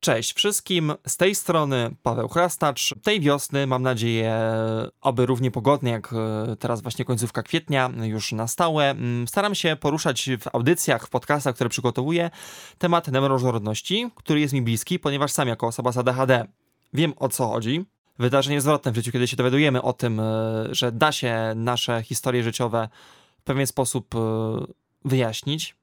Cześć wszystkim, z tej strony Paweł Chrastacz. Tej wiosny mam nadzieję, oby równie pogodnie jak e, teraz właśnie końcówka kwietnia, już na stałe. Mm, staram się poruszać w audycjach, w podcastach, które przygotowuję, temat neuroróżnorodności, który jest mi bliski, ponieważ sam jako osoba z ADHD wiem o co chodzi. Wydarzenie zwrotne w życiu, kiedy się dowiadujemy o tym, e, że da się nasze historie życiowe w pewien sposób e, wyjaśnić.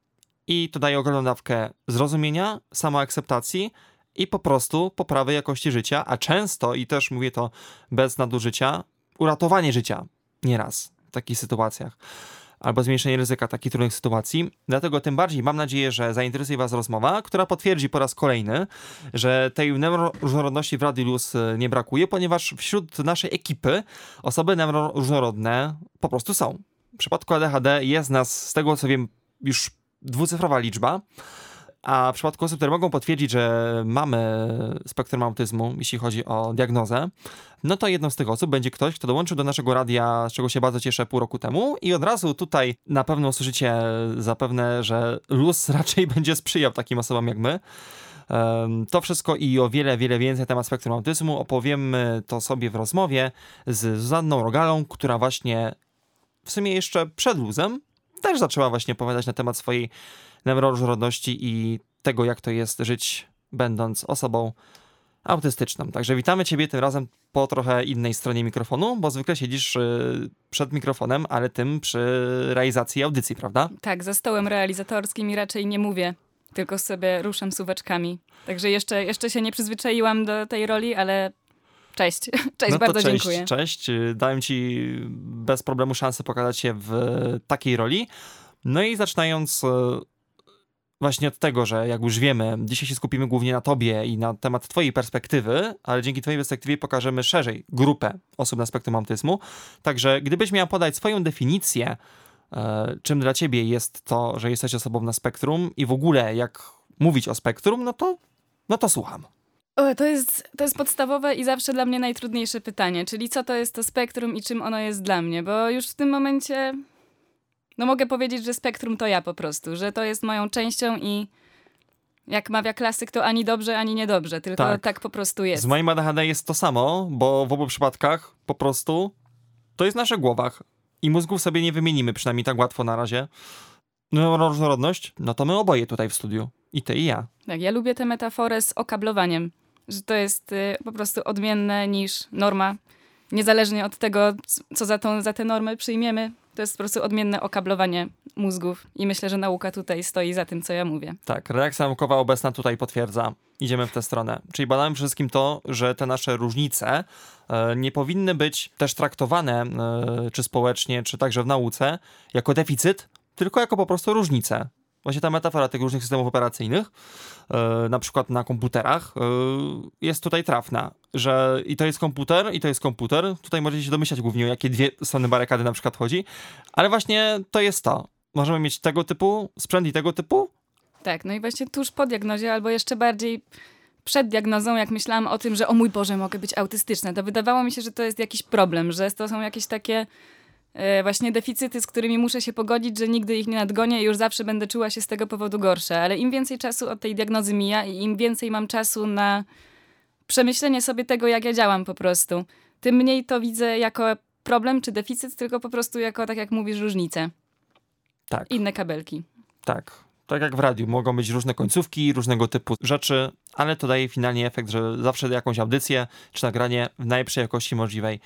I to daje ogromną dawkę zrozumienia, samoakceptacji, i po prostu poprawy jakości życia, a często, i też mówię to bez nadużycia, uratowanie życia nieraz w takich sytuacjach albo zmniejszenie ryzyka takich trudnych sytuacji. Dlatego tym bardziej mam nadzieję, że zainteresuje Was rozmowa, która potwierdzi po raz kolejny, że tej neuroróżnorodności w Radiu Luz e, nie brakuje, ponieważ wśród naszej ekipy osoby neuroróżnorodne po prostu są. W przypadku ADHD jest nas, z tego co wiem, już dwucyfrowa liczba. A w przypadku osób, które mogą potwierdzić, że mamy spektrum autyzmu, jeśli chodzi o diagnozę, no to jedną z tych osób będzie ktoś, kto dołączył do naszego radia, z czego się bardzo cieszę, pół roku temu i od razu tutaj na pewno usłyszycie zapewne, że luz raczej będzie sprzyjał takim osobom jak my. To wszystko i o wiele, wiele więcej na temat spektrum autyzmu opowiemy to sobie w rozmowie z Zuzanną Rogalą, która właśnie w sumie jeszcze przed luzem też zaczęła właśnie opowiadać na temat swojej neuroróżnorodności i tego, jak to jest żyć będąc osobą autystyczną. Także witamy Ciebie tym razem po trochę innej stronie mikrofonu, bo zwykle siedzisz y, przed mikrofonem, ale tym przy realizacji audycji, prawda? Tak, za stołem realizatorskim i raczej nie mówię, tylko sobie ruszam suweczkami. Także jeszcze, jeszcze się nie przyzwyczaiłam do tej roli, ale Cześć, cześć, no bardzo cześć, dziękuję. Cześć, dałem ci bez problemu szansę pokazać się w takiej roli. No i zaczynając y, właśnie od tego, że jak już wiemy, dzisiaj się skupimy głównie na tobie i na temat twojej perspektywy, ale dzięki twojej perspektywie pokażemy szerzej grupę osób na spektrum autyzmu. Także gdybyś miała podać swoją definicję, e, czym dla ciebie jest to, że jesteś osobą na spektrum i w ogóle jak mówić o spektrum, no to, no to słucham. O, to, jest, to jest podstawowe i zawsze dla mnie najtrudniejsze pytanie, czyli co to jest to spektrum i czym ono jest dla mnie, bo już w tym momencie no mogę powiedzieć, że spektrum to ja po prostu, że to jest moją częścią i jak mawia klasyk, to ani dobrze, ani niedobrze, tylko tak, tak po prostu jest. Z moim ADHD jest to samo, bo w obu przypadkach po prostu to jest w naszych głowach i mózgów sobie nie wymienimy, przynajmniej tak łatwo na razie. No, różnorodność, no to my oboje tutaj w studiu. I ty, i ja. Tak, ja lubię tę metaforę z okablowaniem, że to jest y, po prostu odmienne niż norma. Niezależnie od tego, co za, tą, za tę normę przyjmiemy, to jest po prostu odmienne okablowanie mózgów i myślę, że nauka tutaj stoi za tym, co ja mówię. Tak, reakcja naukowa obecna tutaj potwierdza. Idziemy w tę stronę. Czyli badamy przede wszystkim to, że te nasze różnice e, nie powinny być też traktowane, e, czy społecznie, czy także w nauce, jako deficyt, tylko jako po prostu różnice. Właśnie ta metafora tych różnych systemów operacyjnych, yy, na przykład na komputerach, yy, jest tutaj trafna, że i to jest komputer, i to jest komputer. Tutaj możecie się domyślać głównie, o jakie dwie strony barykady na przykład chodzi, ale właśnie to jest to. Możemy mieć tego typu sprzęt i tego typu. Tak, no i właśnie tuż po diagnozie, albo jeszcze bardziej przed diagnozą, jak myślałam o tym, że o mój Boże, mogę być autystyczna, to wydawało mi się, że to jest jakiś problem, że to są jakieś takie właśnie deficyty, z którymi muszę się pogodzić, że nigdy ich nie nadgonię i już zawsze będę czuła się z tego powodu gorsza. Ale im więcej czasu od tej diagnozy mija i im więcej mam czasu na przemyślenie sobie tego, jak ja działam po prostu, tym mniej to widzę jako problem czy deficyt, tylko po prostu jako, tak jak mówisz, różnicę. Tak. Inne kabelki. Tak. Tak jak w radiu, mogą być różne końcówki, różnego typu rzeczy, ale to daje finalnie efekt, że zawsze jakąś audycję czy nagranie w najlepszej jakości możliwej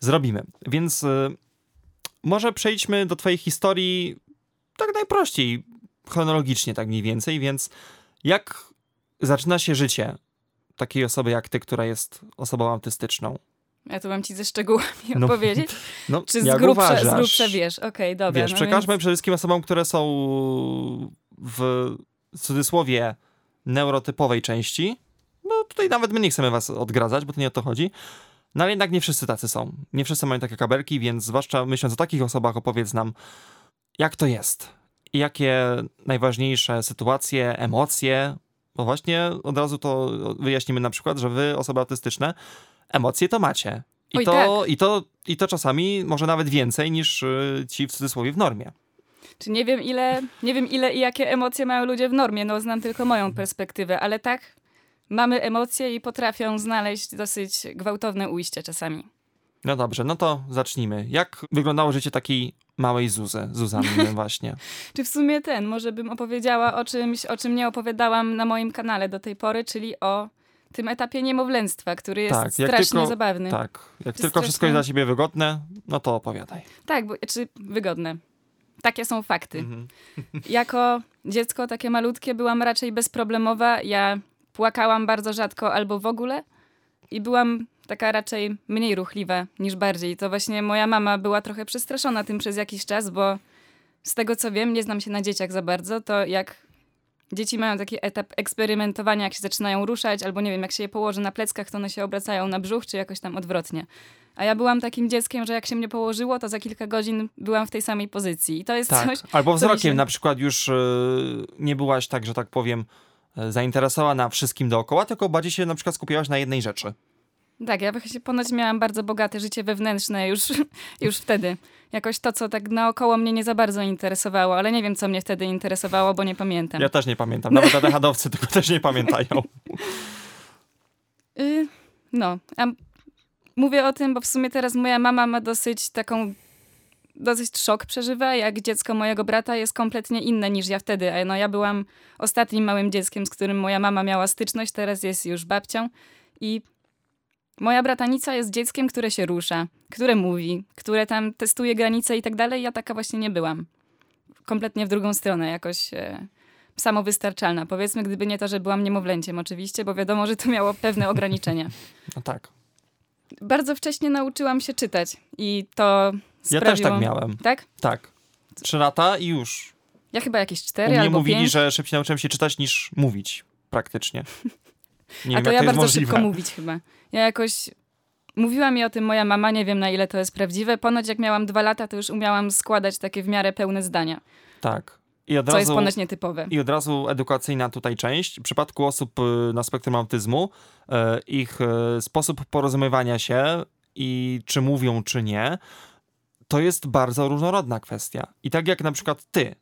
zrobimy. Więc y, może przejdźmy do twojej historii tak najprościej, chronologicznie tak mniej więcej, więc jak zaczyna się życie takiej osoby jak ty, która jest osobą autystyczną? Ja to mam ci ze szczegółami no, opowiedzieć? No, Czy z, jak grubsza, z grubsza wiesz? Okej, okay, dobra. Wiesz, no przekażmy więc... przede wszystkim osobom, które są w cudzysłowie neurotypowej części. No tutaj nawet my nie chcemy was odgradzać, bo to nie o to chodzi. No ale jednak nie wszyscy tacy są. Nie wszyscy mają takie kabelki, więc zwłaszcza myśląc o takich osobach, opowiedz nam, jak to jest. I jakie najważniejsze sytuacje, emocje, bo właśnie od razu to wyjaśnimy na przykład, że wy, osoby autystyczne, emocje to macie. I, Oj, to, tak. i, to, I to czasami może nawet więcej niż y, ci w cudzysłowie w normie. Czy nie wiem ile, nie wiem ile i jakie emocje mają ludzie w normie, no znam tylko moją perspektywę, ale tak, mamy emocje i potrafią znaleźć dosyć gwałtowne ujście czasami. No dobrze, no to zacznijmy. Jak wyglądało życie takiej małej Zuzy, Zuzanny właśnie? Czy w sumie ten, może bym opowiedziała o czymś, o czym nie opowiadałam na moim kanale do tej pory, czyli o tym etapie niemowlęctwa, który jest Tak, strasznie tylko- zabawny. Tak, jak tylko wszystko jest dla ciebie wygodne, no to opowiadaj. Tak, bo, czy wygodne. Takie są fakty. Mhm. Jako dziecko takie malutkie byłam raczej bezproblemowa. Ja płakałam bardzo rzadko albo w ogóle i byłam taka raczej mniej ruchliwa niż bardziej. To właśnie moja mama była trochę przestraszona tym przez jakiś czas, bo z tego co wiem, nie znam się na dzieciach za bardzo, to jak dzieci mają taki etap eksperymentowania, jak się zaczynają ruszać, albo nie wiem, jak się je położy na pleckach, to one się obracają na brzuch, czy jakoś tam odwrotnie. A ja byłam takim dzieckiem, że jak się mnie położyło, to za kilka godzin byłam w tej samej pozycji. I to jest Tak, coś, albo wzrokiem się- na przykład już e, nie byłaś tak, że tak powiem, zainteresowana wszystkim dookoła, tylko bardziej się na przykład skupiałaś na jednej rzeczy. Tak, ja ponoć miałam bardzo bogate życie wewnętrzne już, już wtedy. Jakoś to, co tak naokoło mnie nie za bardzo interesowało, ale nie wiem, co mnie wtedy interesowało, bo nie pamiętam. Ja też nie pamiętam, nawet ADHD-owcy tego też nie pamiętają. Y, no, a mówię o tym, bo w sumie teraz moja mama ma dosyć taką, dosyć szok przeżywa, jak dziecko mojego brata jest kompletnie inne niż ja wtedy. A no, ja byłam ostatnim małym dzieckiem, z którym moja mama miała styczność, teraz jest już babcią i moja bratanica jest dzieckiem, które się rusza, które mówi, które tam testuje granice i tak dalej. Ja taka właśnie nie byłam. Kompletnie w drugą stronę, jakoś e, samowystarczalna. Powiedzmy, gdyby nie to, że byłam niemowlęciem oczywiście, bo wiadomo, że to miało pewne ograniczenia. No tak. Bardzo wcześnie nauczyłam się czytać i to Ja sprawiło... też tak miałem. Tak? Tak. Trzy lata i już. Ja chyba jakieś U cztery mnie albo mówili, pięć. że szybciej nauczyłem się czytać niż mówić. Praktycznie. Nie A wiem, to ja to bardzo możliwe. szybko mówić chyba. Ja jakoś... Mówiła mi o tym moja mama, nie wiem na ile to jest prawdziwe. Ponoć jak miałam dwa lata, to już umiałam składać takie w miarę pełne zdania, Tak. I od co razu... jest ponoć nietypowe. I od razu edukacyjna tutaj część. W przypadku osób y, na spektrum autyzmu, y, ich y, sposób porozumiewania się i czy mówią, czy nie, to jest bardzo różnorodna kwestia. I tak jak na przykład ty,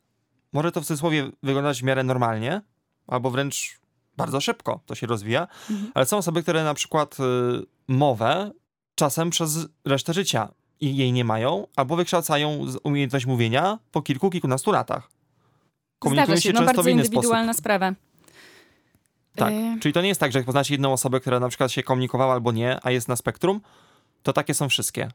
może to w cudzysłowie wyglądać w miarę normalnie, albo wręcz bardzo szybko to się rozwija, Mhm. ale są osoby, które na przykład y, mowę czasem przez resztę życia i jej nie mają, albo wykształcają umiejętność mówienia po kilku, kilkunastu latach. Komunikują się, się no często bardzo w inny sposób. indywidualna sprawa. Tak. E, Czyli to nie jest tak, że jak poznacie jedną osobę, która na przykład się komunikowała albo nie, a jest na spektrum, to takie są wszystkie.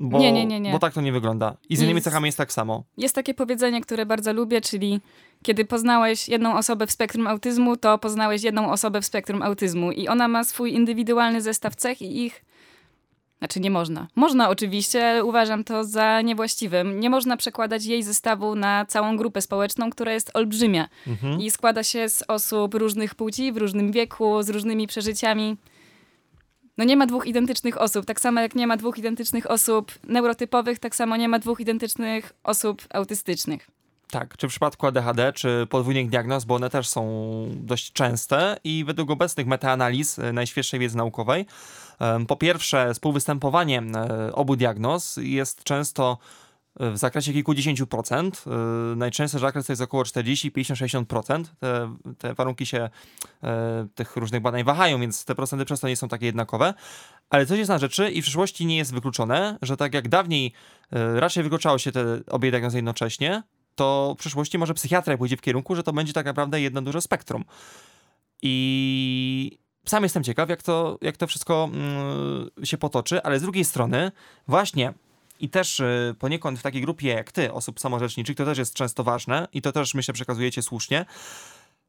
Bo, Nie, nie, nie, nie. Bo tak to nie wygląda. I z innymi jest- cechami jest tak samo. Jest takie powiedzenie, które bardzo lubię, czyli kiedy poznałeś jedną osobę w spektrum autyzmu, to poznałeś jedną osobę w spektrum autyzmu i ona ma swój indywidualny zestaw cech i ich... Znaczy nie można. Można oczywiście, ale uważam to za niewłaściwe. Nie można przekładać jej zestawu na całą grupę społeczną, która jest olbrzymia Mhm. i składa się z osób różnych płci, w różnym wieku, z różnymi przeżyciami. No nie ma dwóch identycznych osób. Tak samo jak nie ma dwóch identycznych osób neurotypowych, tak samo nie ma dwóch identycznych osób autystycznych. Tak, czy w przypadku ADHD, czy podwójnych diagnoz, bo one też są dość częste i według obecnych metaanaliz e, najświeższej wiedzy naukowej, po pierwsze współwystępowanie e, obu diagnoz jest często w zakresie kilkudziesięciu procent. E, Najczęstszy zakres to jest około 40, 50, 60%. Te, te warunki się e, tych różnych badań wahają, więc te procenty często nie są takie jednakowe. Ale coś jest na rzeczy i w przyszłości nie jest wykluczone, że tak jak dawniej e, raczej wykluczało się te obie diagnozy jednocześnie, to w przyszłości może psychiatra pójdzie w kierunku, że to będzie tak naprawdę jedno duże spektrum. I sam jestem ciekaw, jak to, jak to wszystko mm, się potoczy, ale z drugiej strony, właśnie i też y, poniekąd w takiej grupie jak ty, osób samorzeczniczych, to też jest często ważne i to też myślę przekazujecie słusznie,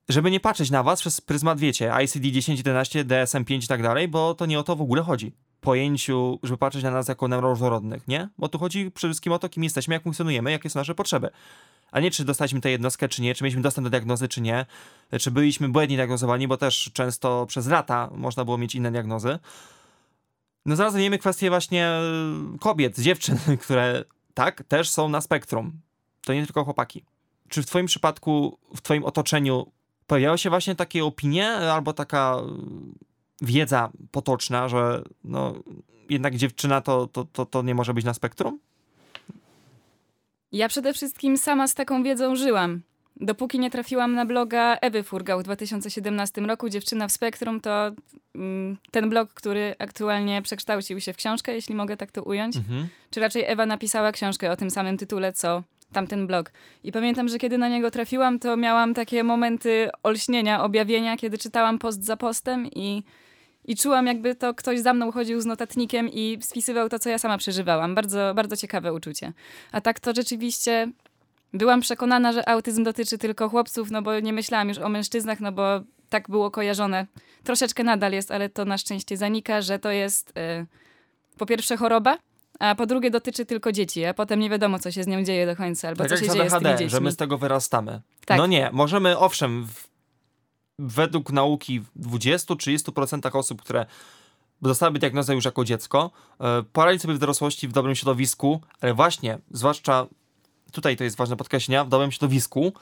żeby nie patrzeć na was przez pryzmat, wiecie, ICD-10, 11, DSM-5 i tak dalej, bo to nie o to w ogóle chodzi. Pojęciu, żeby patrzeć na nas jako neuroróżnorodnych, nie? Bo tu chodzi przede wszystkim o to, kim jesteśmy, jak funkcjonujemy, jakie są nasze potrzeby. A nie, czy dostaliśmy tę jednostkę, czy nie, czy mieliśmy dostęp do diagnozy, czy nie, czy byliśmy błędnie diagnozowani, bo też często przez lata można było mieć inne diagnozy. No zaraz wiemy kwestię właśnie e, kobiet, dziewczyn, które tak, też są na spektrum. To nie tylko chłopaki. Czy w twoim przypadku, w twoim otoczeniu pojawiały się właśnie takie opinie albo taka e, wiedza potoczna, że no, jednak dziewczyna to, to, to, to nie może być na spektrum? Ja przede wszystkim sama z taką wiedzą żyłam. Dopóki nie trafiłam na bloga Ewy Furgał w 2017 roku, Dziewczyna w Spektrum, to mm, ten blog, który aktualnie przekształcił się w książkę, jeśli mogę tak to ująć. Mhm. Czy raczej Ewa napisała książkę o tym samym tytule, co tamten blog. I pamiętam, że kiedy na niego trafiłam, to miałam takie momenty olśnienia, objawienia, kiedy czytałam post za postem i, i czułam, jakby to ktoś za mną chodził z notatnikiem i spisywał to, co ja sama przeżywałam. Bardzo, bardzo ciekawe uczucie. A tak to rzeczywiście byłam przekonana, że autyzm dotyczy tylko chłopców, no bo nie myślałam już o mężczyznach, no bo tak było kojarzone. Troszeczkę nadal jest, ale to na szczęście zanika, że to jest y, po pierwsze choroba, a po drugie dotyczy tylko dzieci, a potem nie wiadomo, co się z nią dzieje do końca, albo Tak co się dzieje z tymi ADHD, dziećmi. że my z tego wyrastamy. Tak. No nie, możemy owszem, w, według nauki w 20-30% osób, które dostałyby diagnozę już jako dziecko, e, poradzić sobie w dorosłości w dobrym środowisku, ale właśnie, zwłaszcza tutaj to jest ważne podkreślenia, w dobrym środowisku,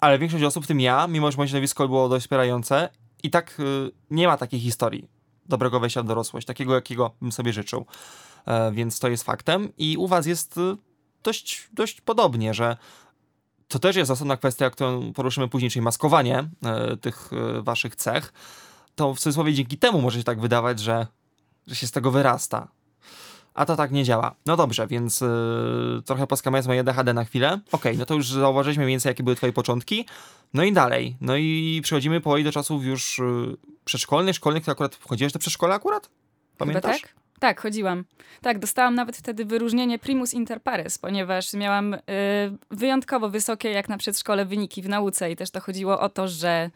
ale większość osób, w tym ja, mimo że moje środowisko było dość wspierające, i tak y, nie ma takiej historii dobrego wejścia w dorosłość, takiego jakiego bym sobie życzył. E, więc to jest faktem i u was jest y, dość, dość podobnie, że to też jest osobna kwestia, którą poruszymy później, czyli maskowanie e, tych e, waszych cech. To w cudzysłowie dzięki temu może się tak wydawać, że, że się z tego wyrasta. A to tak nie działa. No dobrze, więc e, trochę poskamiając moje DHD na chwilę. Okej, no to już zauważyliśmy mniej więcej, jakie były twoje początki. No i dalej. No i przechodzimy powoli do czasów już e, przedszkolnych, szkolnych. Ty akurat wchodziłeś do przedszkola akurat? Pamiętasz? Chyba tak? Tak, chodziłam. Tak, dostałam nawet wtedy wyróżnienie primus inter pares, ponieważ miałam y, wyjątkowo wysokie, jak na przedszkole, wyniki w nauce i też to chodziło o to, że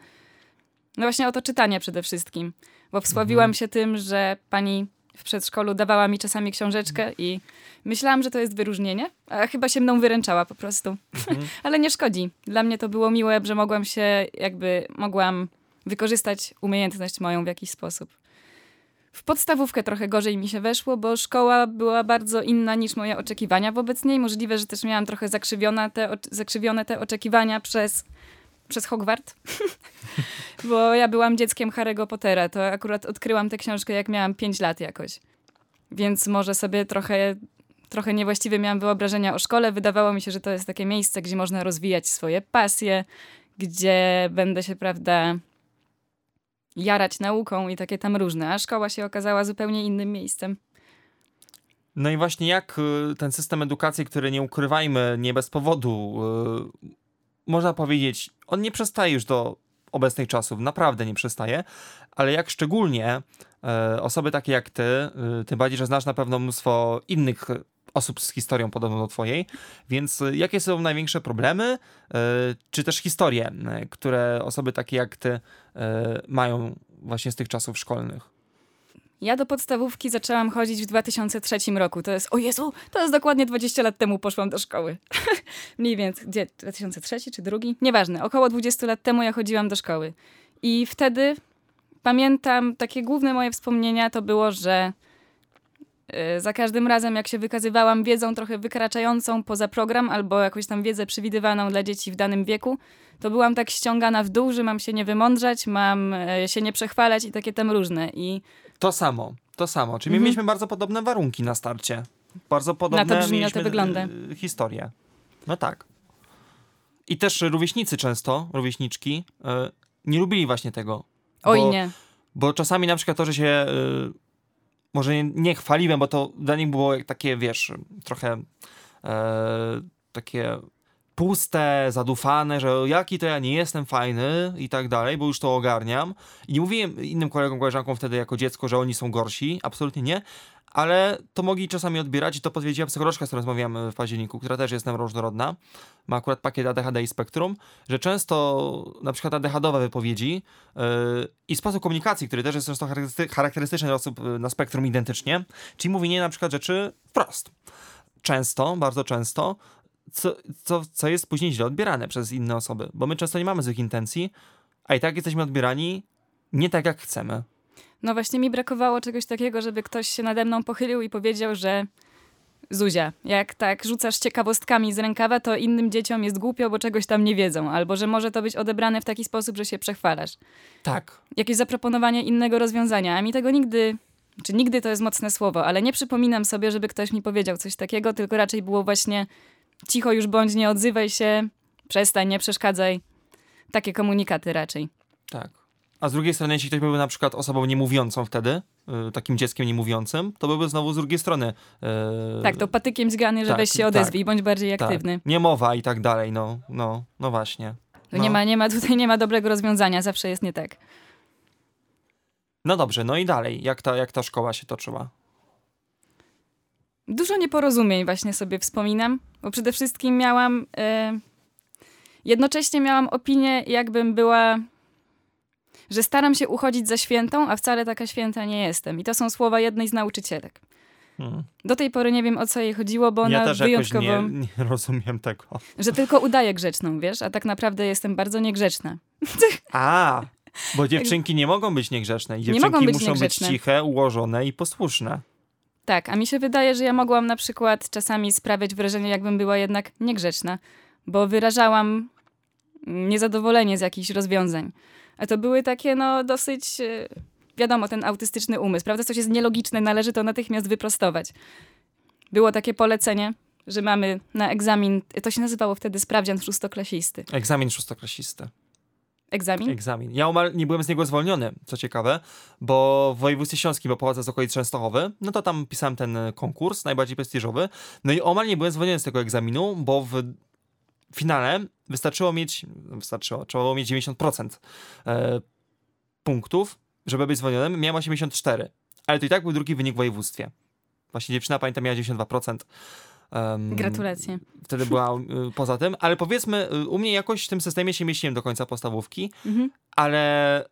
no właśnie o to czytanie przede wszystkim, bo wsławiłam Mhm. się tym, że pani w przedszkolu dawała mi czasami książeczkę i myślałam, że to jest wyróżnienie, a chyba się mną wyręczała po prostu. Mhm. Ale nie szkodzi. Dla mnie to było miłe, że mogłam się jakby, mogłam wykorzystać umiejętność moją w jakiś sposób. W podstawówkę trochę gorzej mi się weszło, bo szkoła była bardzo inna niż moje oczekiwania wobec niej. Możliwe, że też miałam trochę zakrzywione te, zakrzywione te oczekiwania przez, przez Hogwart. bo ja byłam dzieckiem Harry'ego Pottera. To akurat odkryłam tę książkę, jak miałam 5 lat jakoś. Więc może sobie trochę, trochę niewłaściwie miałam wyobrażenia o szkole. Wydawało mi się, że to jest takie miejsce, gdzie można rozwijać swoje pasje, gdzie będę się, prawda, jarać nauką i takie tam różne, a szkoła się okazała zupełnie innym miejscem. No i właśnie jak y, ten system edukacji, który nie ukrywajmy, nie bez powodu, y, można powiedzieć, on nie przestaje już do obecnych czasów, naprawdę nie przestaje, ale jak szczególnie e, osoby takie jak ty, y, tym bardziej, że znasz na pewno mnóstwo innych osób z historią podobną do twojej, więc jakie są największe problemy, e, czy też historie, e, które osoby takie jak ty e, mają właśnie z tych czasów szkolnych? Ja do podstawówki zaczęłam chodzić w 2003 roku. To jest, o Jezu, to jest dokładnie 20 lat temu poszłam do szkoły. Mniej więcej, gdzie, 2003 czy drugi? Nieważne, około 20 lat temu ja chodziłam do szkoły. I wtedy pamiętam, takie główne moje wspomnienia to było, że y, za każdym razem, jak się wykazywałam wiedzą trochę wykraczającą poza program albo jakąś tam wiedzę przewidywaną dla dzieci w danym wieku, to byłam tak ściągana w dół, że mam się nie wymądrzać, mam e, się nie przechwalać i takie tam różne. I To samo, to samo. Czyli Mhm. mieliśmy bardzo podobne warunki na starcie. Bardzo podobne Na to brzmi, na to mieliśmy wygląda. historie. No tak. I też rówieśnicy często, rówieśniczki, y, nie lubili właśnie tego. oj bo, nie. Bo czasami na przykład to, że się y, może nie, nie chwaliłem, bo to dla nich było takie, wiesz, trochę e, takie puste, zadufane, że jaki to ja nie jestem fajny i tak dalej, bo już to ogarniam. I nie mówiłem innym kolegom, koleżankom wtedy jako dziecko, że oni są gorsi, absolutnie nie, ale to mogli czasami odbierać i to potwierdziła psycholożka, z którą rozmawiałem w październiku, która też jest różnorodna, ma akurat pakiet ADHD i spektrum, że często na przykład ADHD-owe wypowiedzi yy, i sposób komunikacji, który też jest często charakterystyczny dla osób yy, na spektrum identycznie, czyli mówienie na przykład rzeczy wprost. Często, bardzo często, co, co, co jest później źle odbierane przez inne osoby, bo my często nie mamy złych intencji, a i tak jesteśmy odbierani nie tak, jak chcemy. No właśnie mi brakowało czegoś takiego, żeby ktoś się nade mną pochylił i powiedział, że Zuzia, jak tak rzucasz ciekawostkami z rękawa, to innym dzieciom jest głupio, bo czegoś tam nie wiedzą, albo że może to być odebrane w taki sposób, że się przechwalasz. Tak. Jakieś zaproponowanie innego rozwiązania, a mi tego nigdy, czy nigdy to jest mocne słowo, ale nie przypominam sobie, żeby ktoś mi powiedział coś takiego, tylko raczej było właśnie cicho już bądź, nie odzywaj się, przestań, nie przeszkadzaj. Takie komunikaty raczej. Tak. A z drugiej strony, jeśli ktoś byłby na przykład osobą niemówiącą wtedy, y, takim dzieckiem niemówiącym, to byłby znowu z drugiej strony. y, Tak, to patykiem zgany, że tak, weź się tak. odezwij, bądź bardziej tak, aktywny. Niemowa i tak dalej, no, no, no właśnie. No. nie, ma, nie ma, tutaj nie ma dobrego rozwiązania, zawsze jest nie tak. No dobrze, no i dalej, jak ta, jak ta szkoła się toczyła? Dużo nieporozumień właśnie sobie wspominam, bo przede wszystkim miałam. E, jednocześnie miałam opinię, jakbym była. że staram się uchodzić za świętą, a wcale taka święta nie jestem. I to są słowa jednej z nauczycielek. Hmm. Do tej pory nie wiem o co jej chodziło, bo ona Ja też wyjątkowo. nie, nie rozumiem tego. że tylko udaję grzeczną, wiesz, a tak naprawdę jestem bardzo niegrzeczna. A, bo dziewczynki nie mogą być niegrzeczne. Dziewczynki mogą być muszą niegrzeczne. być ciche, ułożone i posłuszne. Tak, a mi się wydaje, że ja mogłam na przykład czasami sprawiać wrażenie, jakbym była jednak niegrzeczna, bo wyrażałam niezadowolenie z jakichś rozwiązań. A to były takie, no, dosyć, e, wiadomo, ten autystyczny umysł, prawda? Coś jest nielogiczne, należy to natychmiast wyprostować. Było takie polecenie, że mamy na egzamin, to się nazywało wtedy sprawdzian szóstoklasisty. Egzamin szóstoklasisty. Egzamin? Egzamin. Ja omal nie byłem z niego zwolniony, co ciekawe, bo w województwie śląskim, bo pochodzę z okolic Częstochowy, no to tam pisałem ten konkurs, najbardziej prestiżowy, no i omal nie byłem zwolniony z tego egzaminu, bo w finale wystarczyło mieć, wystarczyło, trzeba było mieć 90% e, punktów, żeby być zwolnionym, miałem 84, ale to i tak był drugi wynik w województwie. Właśnie dziewczyna, pamiętam, miała 92%. Em, Gratulacje. Wtedy była y, poza tym, ale powiedzmy, y, u mnie jakoś w tym systemie się mieściłem do końca podstawówki, Mhm. ale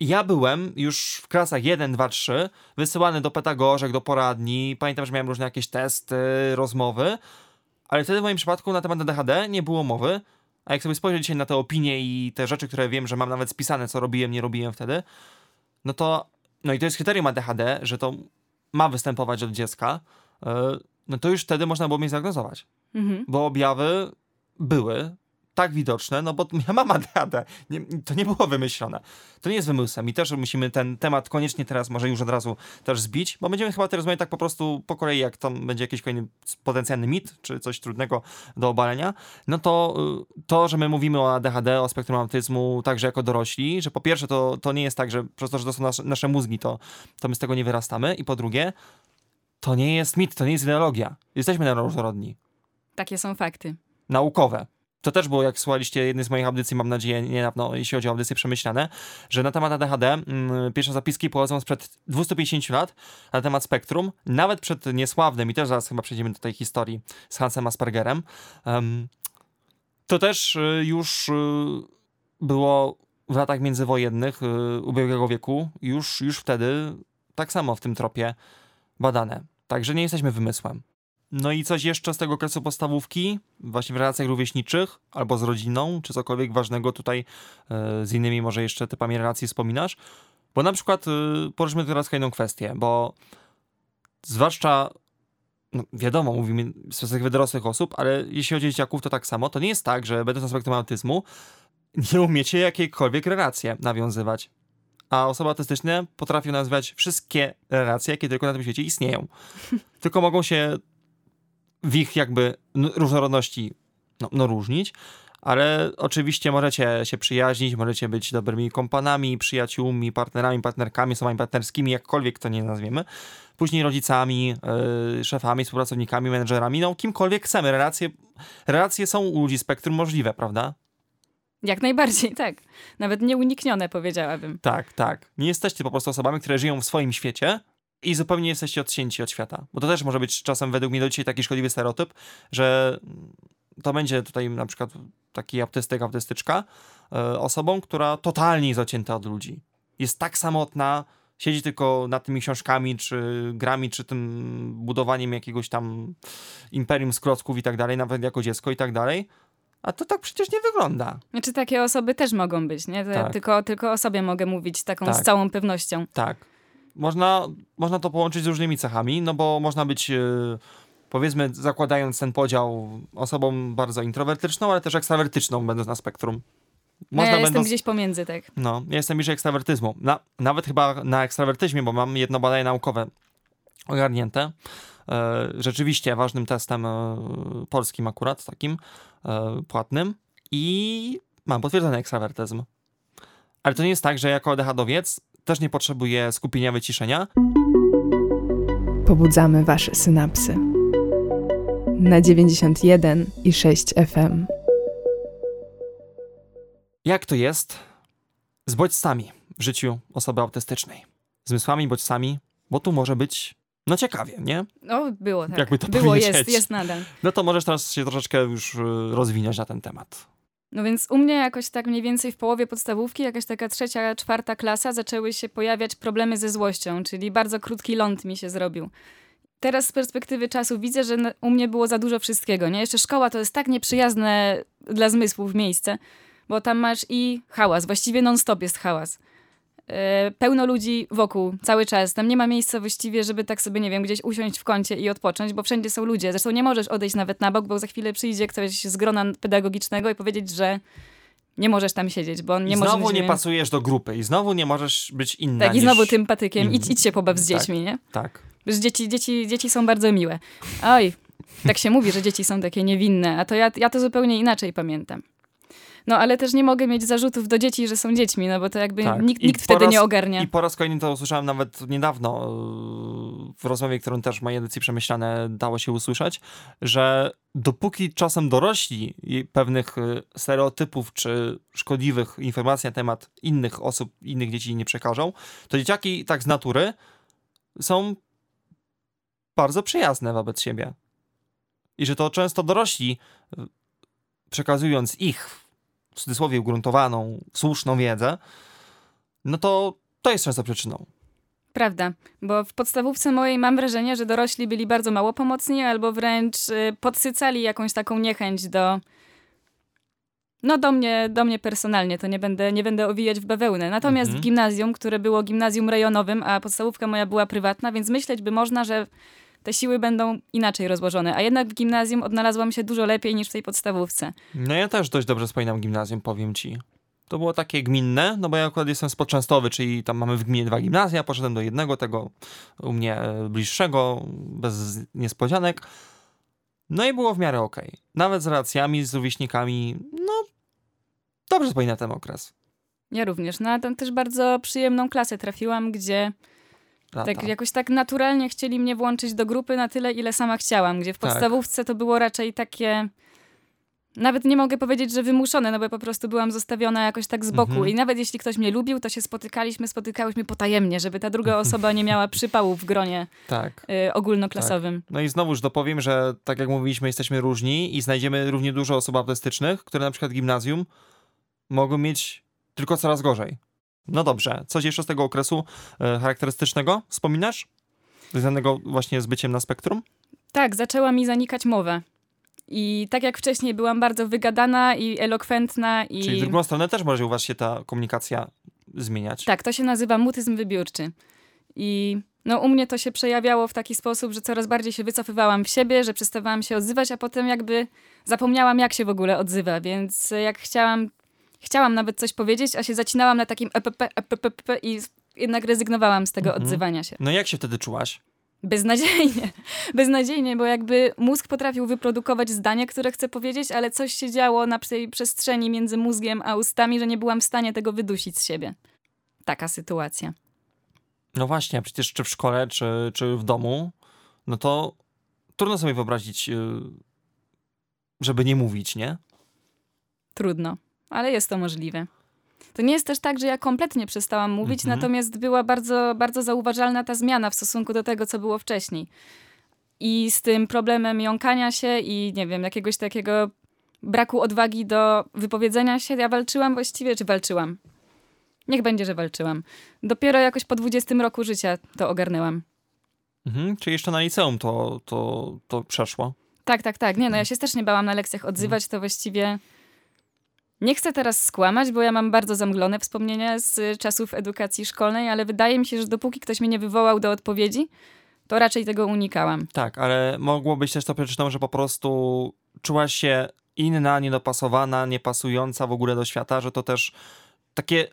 ja byłem już w klasach 1, 2, 3 wysyłany do pedagożek, do poradni. Pamiętam, że miałem różne jakieś testy, rozmowy, ale wtedy w moim przypadku na temat ADHD nie było mowy. A jak sobie spojrzę dzisiaj na te opinie i te rzeczy, które wiem, że mam nawet spisane, co robiłem, nie robiłem wtedy, no to, no i to jest kryterium ADHD, że to ma występować od dziecka, y, no to już wtedy można było mnie zdiagnozować Mhm. bo objawy były tak widoczne, no bo ja mam ADHD. Nie, to nie było wymyślone. To nie jest wymysłem i też musimy ten temat koniecznie teraz może już od razu też zbić, bo będziemy chyba teraz rozmawiać tak po prostu po kolei, jak tam będzie jakiś kolejny potencjalny mit, czy coś trudnego do obalenia, no to y, to, że my mówimy o ADHD, o spektrum autyzmu także jako dorośli, że po pierwsze to, to nie jest tak, że przez to, że to są nasze, nasze mózgi, to, to my z tego nie wyrastamy i po drugie, to nie jest mit, to nie jest ideologia. Jesteśmy neuroróżnorodni Takie są fakty. naukowe. To też było, jak słuchaliście jednej z moich audycji, mam nadzieję, niedawno, jeśli chodzi o audycje przemyślane, że na temat ADHD mm, pierwsze zapiski pochodzą sprzed 250 lat na temat spektrum, nawet przed niesławnym, i też zaraz chyba przejdziemy do tej historii z Hansem Aspergerem. Em, to też y, już y, było w latach międzywojennych y, ubiegłego wieku, już, już wtedy tak samo w tym tropie badane. Także nie jesteśmy wymysłem. No i coś jeszcze z tego okresu podstawówki, właśnie w relacjach rówieśniczych, albo z rodziną, czy cokolwiek ważnego tutaj e, z innymi może jeszcze typami relacji wspominasz? Bo na przykład y, poruszymy teraz kolejną kwestię, bo zwłaszcza, no wiadomo, mówimy z perspektywy dorosłych osób, ale jeśli chodzi o dzieciaków, to tak samo. To nie jest tak, że będąc na spektrum autyzmu, nie umiecie jakiekolwiek relacje nawiązywać. A osoby autystyczne potrafią nazwać wszystkie relacje, jakie tylko na tym świecie istnieją. tylko mogą się w ich jakby różnorodności no, no różnić, ale oczywiście możecie się przyjaźnić, możecie być dobrymi kompanami, przyjaciółmi, partnerami, partnerkami, osobami partnerskimi, jakkolwiek to nie nazwiemy. Później rodzicami, yy, szefami, współpracownikami, menedżerami, no kimkolwiek chcemy. Relacje, relacje są u ludzi spektrum możliwe, prawda? Jak najbardziej, tak. Nawet nieuniknione, powiedziałabym. Tak, tak. Nie jesteście po prostu osobami, które żyją w swoim świecie i zupełnie jesteście odcięci od świata. Bo to też może być czasem według mnie do dzisiaj taki szkodliwy stereotyp, że to będzie tutaj na przykład taki autystyk, autystyczka e, osobą, która totalnie jest odcięta od ludzi. Jest tak samotna, siedzi tylko nad tymi książkami, czy grami, czy tym budowaniem jakiegoś tam imperium z klocków i tak dalej, nawet jako dziecko i tak dalej. A to tak przecież nie wygląda. Znaczy takie osoby też mogą być, nie? Tak. tylko, tylko o sobie mogę mówić taką z Tak. całą pewnością. Tak. Można, można to połączyć z różnymi cechami, no bo można być, e, powiedzmy, zakładając ten podział, osobą bardzo introwertyczną, ale też ekstrawertyczną, będąc na spektrum. No ja jestem będąc- gdzieś pomiędzy, tak. No, ja jestem bliżej ekstrawertyzmu. Na, nawet chyba na ekstrawertyzmie, bo mam jedno badanie naukowe ogarnięte. E, rzeczywiście ważnym testem e, polskim akurat, takim e, płatnym i mam potwierdzony ekstrawertyzm. Ale to nie jest tak, że jako ADHDowiec też nie potrzebuję skupienia, wyciszenia. Pobudzamy wasze synapsy. Na 91 i 6 FM. Jak to jest z bodźcami w życiu osoby autystycznej? Zmysłami, bodźcami, bo tu może być no ciekawie, nie? No, było tak. Jakby to było, jest, jest nadal. No to możesz teraz się troszeczkę już y, rozwinąć na ten temat. No więc u mnie jakoś tak mniej więcej w połowie podstawówki, jakaś taka trzecia, czwarta klasa, zaczęły się pojawiać problemy ze złością, czyli bardzo krótki ląd mi się zrobił. Teraz z perspektywy czasu widzę, że u mnie było za dużo wszystkiego, nie? Jeszcze szkoła to jest tak nieprzyjazne dla zmysłów miejsce, bo tam masz i hałas, właściwie non-stop jest hałas. E, pełno ludzi wokół, cały czas. Tam nie ma miejsca właściwie, żeby tak sobie, nie wiem, gdzieś usiąść w kącie i odpocząć, bo wszędzie są ludzie. Zresztą nie możesz odejść nawet na bok, bo za chwilę przyjdzie ktoś z grona pedagogicznego i powiedzieć, że nie możesz tam siedzieć, bo on nie I znowu nie wiem, pasujesz do grupy i znowu nie możesz być inna Tak, i znowu tym patykiem. inni. Idź, idź się pobaw z Tak. dziećmi, nie? Tak. Dzieci, dzieci, dzieci są bardzo miłe. Oj, tak się mówi, że dzieci są takie niewinne, a to ja, ja to zupełnie inaczej pamiętam. No, ale też nie mogę mieć zarzutów do dzieci, że są dziećmi, no bo to jakby Tak. nikt, nikt wtedy raz- nie ogarnia. I po raz kolejny to usłyszałem nawet niedawno yy, w rozmowie, którą też moje edycje przemyślane dało się usłyszeć, że dopóki czasem dorośli pewnych yy, stereotypów czy szkodliwych informacji na temat innych osób, innych dzieci nie przekażą, to dzieciaki tak z natury są bardzo przyjazne wobec siebie. I że to często dorośli, przekazując ich w cudzysłowie ugruntowaną, słuszną wiedzę, no to to jest często przyczyną. Prawda, bo w podstawówce mojej mam wrażenie, że dorośli byli bardzo mało pomocni albo wręcz y, podsycali jakąś taką niechęć do. No do mnie, do mnie personalnie, to nie będę, nie będę owijać w bawełnę. Natomiast Mhm. w gimnazjum, które było gimnazjum rejonowym, a podstawówka moja była prywatna, więc myśleć by można, że te siły będą inaczej rozłożone. A jednak w gimnazjum odnalazłam się dużo lepiej niż w tej podstawówce. No ja też dość dobrze wspominam gimnazjum, powiem ci. To było takie gminne, no bo ja akurat jestem z Podczęstowy, czyli tam mamy w gminie dwa gimnazja, poszedłem do jednego, tego u mnie e, bliższego, bez niespodzianek. No i było w miarę okej. Nawet z relacjami, z rówieśnikami, no dobrze wspominam ten okres. Ja również. Na tę też bardzo przyjemną klasę trafiłam, gdzie Lata. Tak, jakoś tak naturalnie chcieli mnie włączyć do grupy na tyle, ile sama chciałam, gdzie w Tak. podstawówce to było raczej takie. Nawet nie mogę powiedzieć, że wymuszone, no bo po prostu byłam zostawiona jakoś tak z boku. Mhm. I nawet jeśli ktoś mnie lubił, to się spotykaliśmy, spotykałyśmy potajemnie, żeby ta druga osoba nie miała przypału w gronie Tak. y, ogólnoklasowym. No i znowuż dopowiem, że tak jak mówiliśmy, jesteśmy różni i znajdziemy równie dużo osób autystycznych, które na przykład gimnazjum mogą mieć tylko coraz gorzej. No dobrze, coś jeszcze z tego okresu e, charakterystycznego wspominasz? Związanego właśnie z byciem na spektrum? Tak, zaczęła mi zanikać mowa. I tak jak wcześniej byłam bardzo wygadana i elokwentna i... Czyli w drugą stronę też może u was się ta komunikacja zmieniać. Tak, to się nazywa mutyzm wybiórczy. I no, u mnie to się przejawiało w taki sposób, że coraz bardziej się wycofywałam w siebie, że przestawałam się odzywać, a potem jakby zapomniałam, jak się w ogóle odzywa. Więc jak chciałam, chciałam nawet coś powiedzieć, a się zacinałam na takim epp, epp i jednak rezygnowałam z tego Mhm. odzywania się. No jak się wtedy czułaś? Beznadziejnie. Beznadziejnie, bo jakby mózg potrafił wyprodukować zdanie, które chcę powiedzieć, ale coś się działo na tej przestrzeni między mózgiem a ustami, że nie byłam w stanie tego wydusić z siebie. Taka sytuacja. No właśnie, a przecież czy w szkole, czy, czy w domu, no to trudno sobie wyobrazić, y, żeby nie mówić, nie? Trudno, ale jest to możliwe. To nie jest też tak, że ja kompletnie przestałam mówić, Mhm. natomiast była bardzo, bardzo zauważalna ta zmiana w stosunku do tego, co było wcześniej. I z tym problemem jąkania się i nie wiem, jakiegoś takiego braku odwagi do wypowiedzenia się, ja walczyłam właściwie, czy walczyłam? Niech będzie, że walczyłam. Dopiero jakoś po 20 roku życia to ogarnęłam. Mhm, czy jeszcze na liceum to, to, to przeszło? Tak, tak, tak. Nie, no ja się też nie bałam na lekcjach odzywać, to właściwie... Nie chcę teraz skłamać, bo ja mam bardzo zamglone wspomnienia z y, czasów edukacji szkolnej, ale wydaje mi się, że dopóki ktoś mnie nie wywołał do odpowiedzi, to raczej tego unikałam. Tak, ale mogło być też to przyczyną, że po prostu czułaś się inna, niedopasowana, niepasująca w ogóle do świata, że to też takie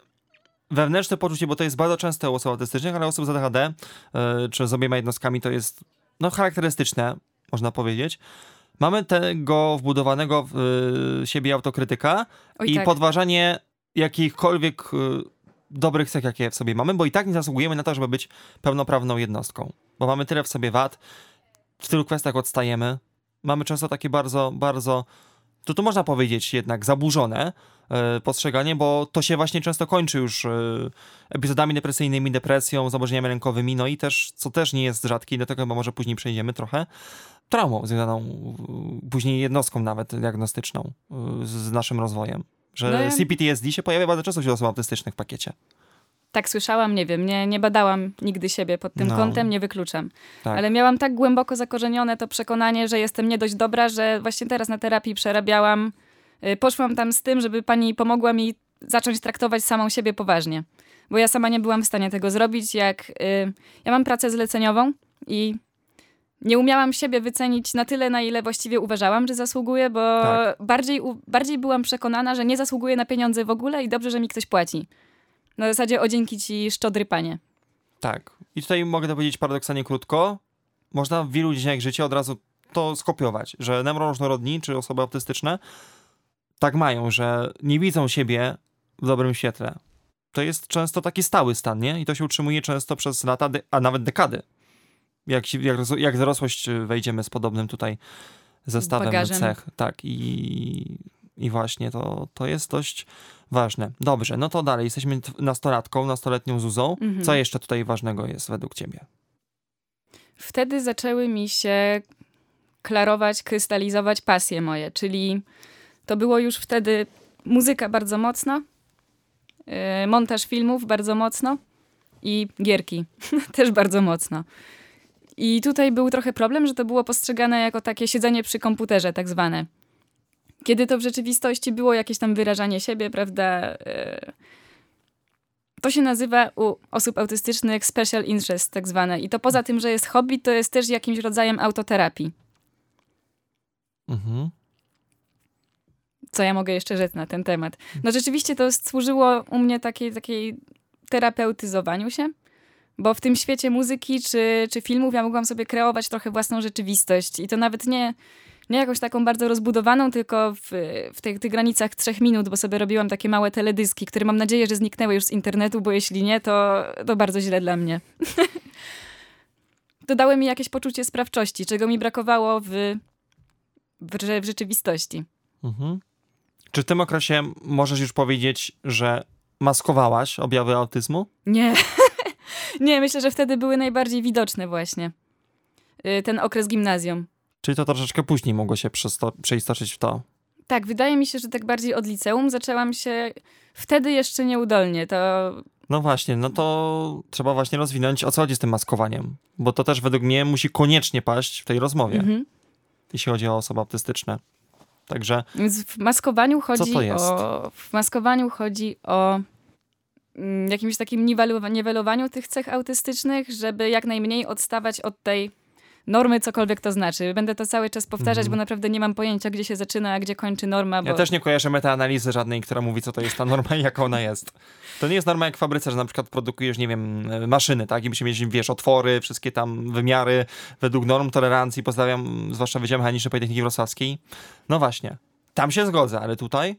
wewnętrzne poczucie, bo to jest bardzo częste u osób autystycznych, ale osób z ADHD, yy, czy z obiema jednostkami to jest no, charakterystyczne, można powiedzieć. Mamy tego wbudowanego w y, siebie autokrytyka Oj, i tak. podważanie jakichkolwiek y, dobrych cech, jakie w sobie mamy, bo i tak nie zasługujemy na to, żeby być pełnoprawną jednostką. Bo mamy tyle w sobie wad, w tylu kwestiach odstajemy. Mamy często takie bardzo, bardzo, to tu można powiedzieć jednak zaburzone y, postrzeganie, bo to się właśnie często kończy już epizodami depresyjnymi, depresją, zaburzeniami lękowymi, no i też, co też nie jest rzadkie, do tego chyba może później przejdziemy trochę, traumą związaną później jednostką nawet diagnostyczną y, z, naszym rozwojem. Że No ja- CPTSD się pojawia bardzo często wśród osób autystycznych w pakiecie. Tak słyszałam, nie wiem, nie, nie badałam nigdy siebie pod tym No. kątem, nie wykluczam. Tak. Ale miałam tak głęboko zakorzenione to przekonanie, że jestem nie dość dobra, że właśnie teraz na terapii przerabiałam. y, Poszłam tam z tym, żeby pani pomogła mi zacząć traktować samą siebie poważnie. Bo ja sama nie byłam w stanie tego zrobić, jak y, ja mam pracę zleceniową i nie umiałam siebie wycenić na tyle, na ile właściwie uważałam, że zasługuję, bo Tak. bardziej, bardziej byłam przekonana, że nie zasługuję na pieniądze w ogóle i dobrze, że mi ktoś płaci. Na zasadzie o dzięki ci szczodry panie. Tak. I tutaj mogę to powiedzieć paradoksalnie krótko. Można w wielu dziedzinach życia od razu to skopiować, że neuroróżnorodni czy osoby autystyczne tak mają, że nie widzą siebie w dobrym świetle. To jest często taki stały stan, nie? I to się utrzymuje często przez lata, a nawet dekady. Jak, jak, jak dorosłość y, wejdziemy z podobnym tutaj zestawem Bagażem. cech. Tak, i, i właśnie to, to jest dość ważne. Dobrze, no to dalej. Jesteśmy nastolatką, nastoletnią Zuzą. Mhm. Co jeszcze tutaj ważnego jest według ciebie? Wtedy zaczęły mi się klarować, krystalizować pasje moje, czyli to było już wtedy muzyka bardzo mocno, yy, montaż filmów bardzo mocno i gierki też bardzo mocno. I tutaj był trochę problem, że to było postrzegane jako takie siedzenie przy komputerze, tak zwane. Kiedy to w rzeczywistości było jakieś tam wyrażanie siebie, prawda? yy, to się nazywa u osób autystycznych special interest, tak zwane. I to poza tym, że jest hobby, to jest też jakimś rodzajem autoterapii. Mhm. Co ja mogę jeszcze rzec na ten temat? No rzeczywiście to służyło u mnie takiej, takiej terapeutyzowaniu się, bo w tym świecie muzyki czy, czy filmów ja mogłam sobie kreować trochę własną rzeczywistość. I to nawet nie, nie jakąś taką bardzo rozbudowaną, tylko w, w tych, tych granicach trzech minut, bo sobie robiłam takie małe teledyski, które mam nadzieję, że zniknęły już z internetu, bo jeśli nie, to, to bardzo źle dla mnie. Dodały mi jakieś poczucie sprawczości, czego mi brakowało w, w, w rzeczywistości. Mhm. Czy w tym okresie możesz już powiedzieć, że maskowałaś objawy autyzmu? Nie. nie, myślę, że wtedy były najbardziej widoczne właśnie. Y, Ten okres gimnazjum. Czyli to troszeczkę później mogło się przeistoczyć w to? Tak, wydaje mi się, że tak bardziej od liceum zaczęłam się wtedy jeszcze nieudolnie. To No właśnie, no to trzeba właśnie rozwinąć, o co chodzi z tym maskowaniem. Bo to też według mnie musi koniecznie paść w tej rozmowie, mhm. jeśli chodzi o osoby autystyczne. Także Więc w maskowaniu chodzi to jest? o w maskowaniu chodzi o mm, jakimś takim niwelowaniu tych cech autystycznych, żeby jak najmniej odstawać od tej normy, cokolwiek to znaczy. Będę to cały czas powtarzać, Mhm. bo naprawdę nie mam pojęcia, gdzie się zaczyna, a gdzie kończy norma. Bo... ja też nie kojarzę metaanalizy żadnej, która mówi, co to jest ta norma i jaka ona jest. To nie jest norma jak w fabryce, że na przykład produkujesz, nie wiem, e, maszyny, tak? I musimy mieć, wiesz, otwory, wszystkie tam wymiary według norm tolerancji. Pozdrawiam, zwłaszcza Wydział Mechaniczny Politechniki Wrocławskiej. No właśnie. Tam się zgodzę, ale tutaj?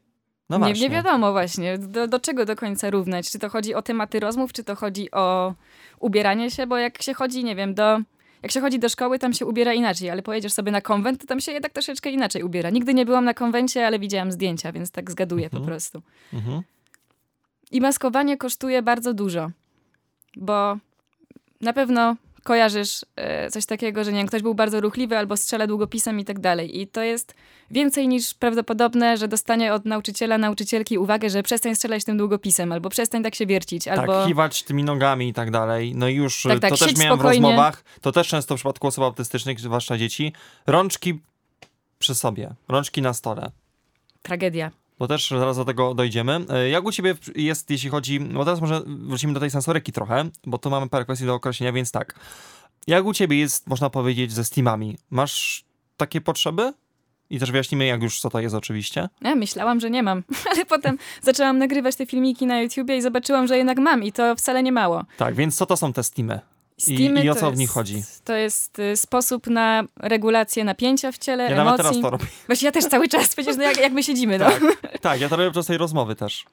No nie, nie wiadomo właśnie, do, do czego do końca równać. Czy to chodzi o tematy rozmów, czy to chodzi o ubieranie się, bo jak się chodzi, nie wiem, do... Jak się chodzi do szkoły, tam się ubiera inaczej, ale pojedziesz sobie na konwent, to tam się jednak troszeczkę inaczej ubiera. Nigdy nie byłam na konwencie, ale widziałam zdjęcia, więc tak zgaduję Mhm. po prostu. Mhm. I maskowanie kosztuje bardzo dużo, bo na pewno kojarzysz e, coś takiego, że nie wiem, ktoś był bardzo ruchliwy albo strzela długopisem i tak dalej. I to jest więcej niż prawdopodobne, że dostanie od nauczyciela, nauczycielki uwagę, że przestań strzelać tym długopisem, albo przestań tak się wiercić, albo... Tak, kiwać tymi nogami i tak dalej. No i już Tak, tak, to też miałem spokojnie. w rozmowach, to też często w przypadku osób autystycznych, zwłaszcza dzieci, rączki przy sobie, rączki na stole. Tragedia. Bo też zaraz do tego dojdziemy. E, Jak u ciebie jest, jeśli chodzi. No teraz może wrócimy do tej sensoryki trochę, bo tu mamy parę kwestii do określenia, więc tak. Jak u ciebie jest, można powiedzieć, ze Steamami? Masz takie potrzeby? I też wyjaśnimy, jak już co to jest oczywiście. Ja myślałam, że nie mam, ale potem zaczęłam nagrywać te filmiki na YouTubie i zobaczyłam, że jednak mam i to wcale nie mało. Tak, więc co to są te Steamy? Steamy I, I o co w nich chodzi? To jest y, sposób na regulację napięcia w ciele, Ja nawet teraz emocji. to robię. Właśnie ja też cały czas, przecież no jak, jak my siedzimy, no. Tak, tak, ja to robię podczas tej rozmowy też.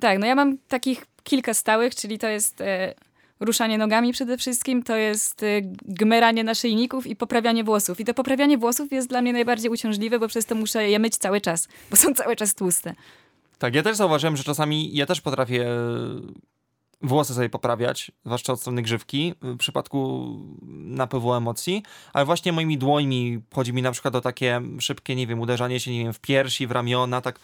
Tak, no ja mam takich kilka stałych, czyli to jest e, ruszanie nogami przede wszystkim, to jest e, gmeranie naszyjników i poprawianie włosów. I to poprawianie włosów jest dla mnie najbardziej uciążliwe, bo przez to muszę je myć cały czas, bo są cały czas tłuste. Tak, ja też zauważyłem, że czasami ja też potrafię włosy sobie poprawiać, zwłaszcza od strony grzywki, w przypadku napływu emocji, ale właśnie moimi dłońmi chodzi mi na przykład o takie szybkie, nie wiem, uderzanie się, nie wiem, w piersi, w ramiona, tak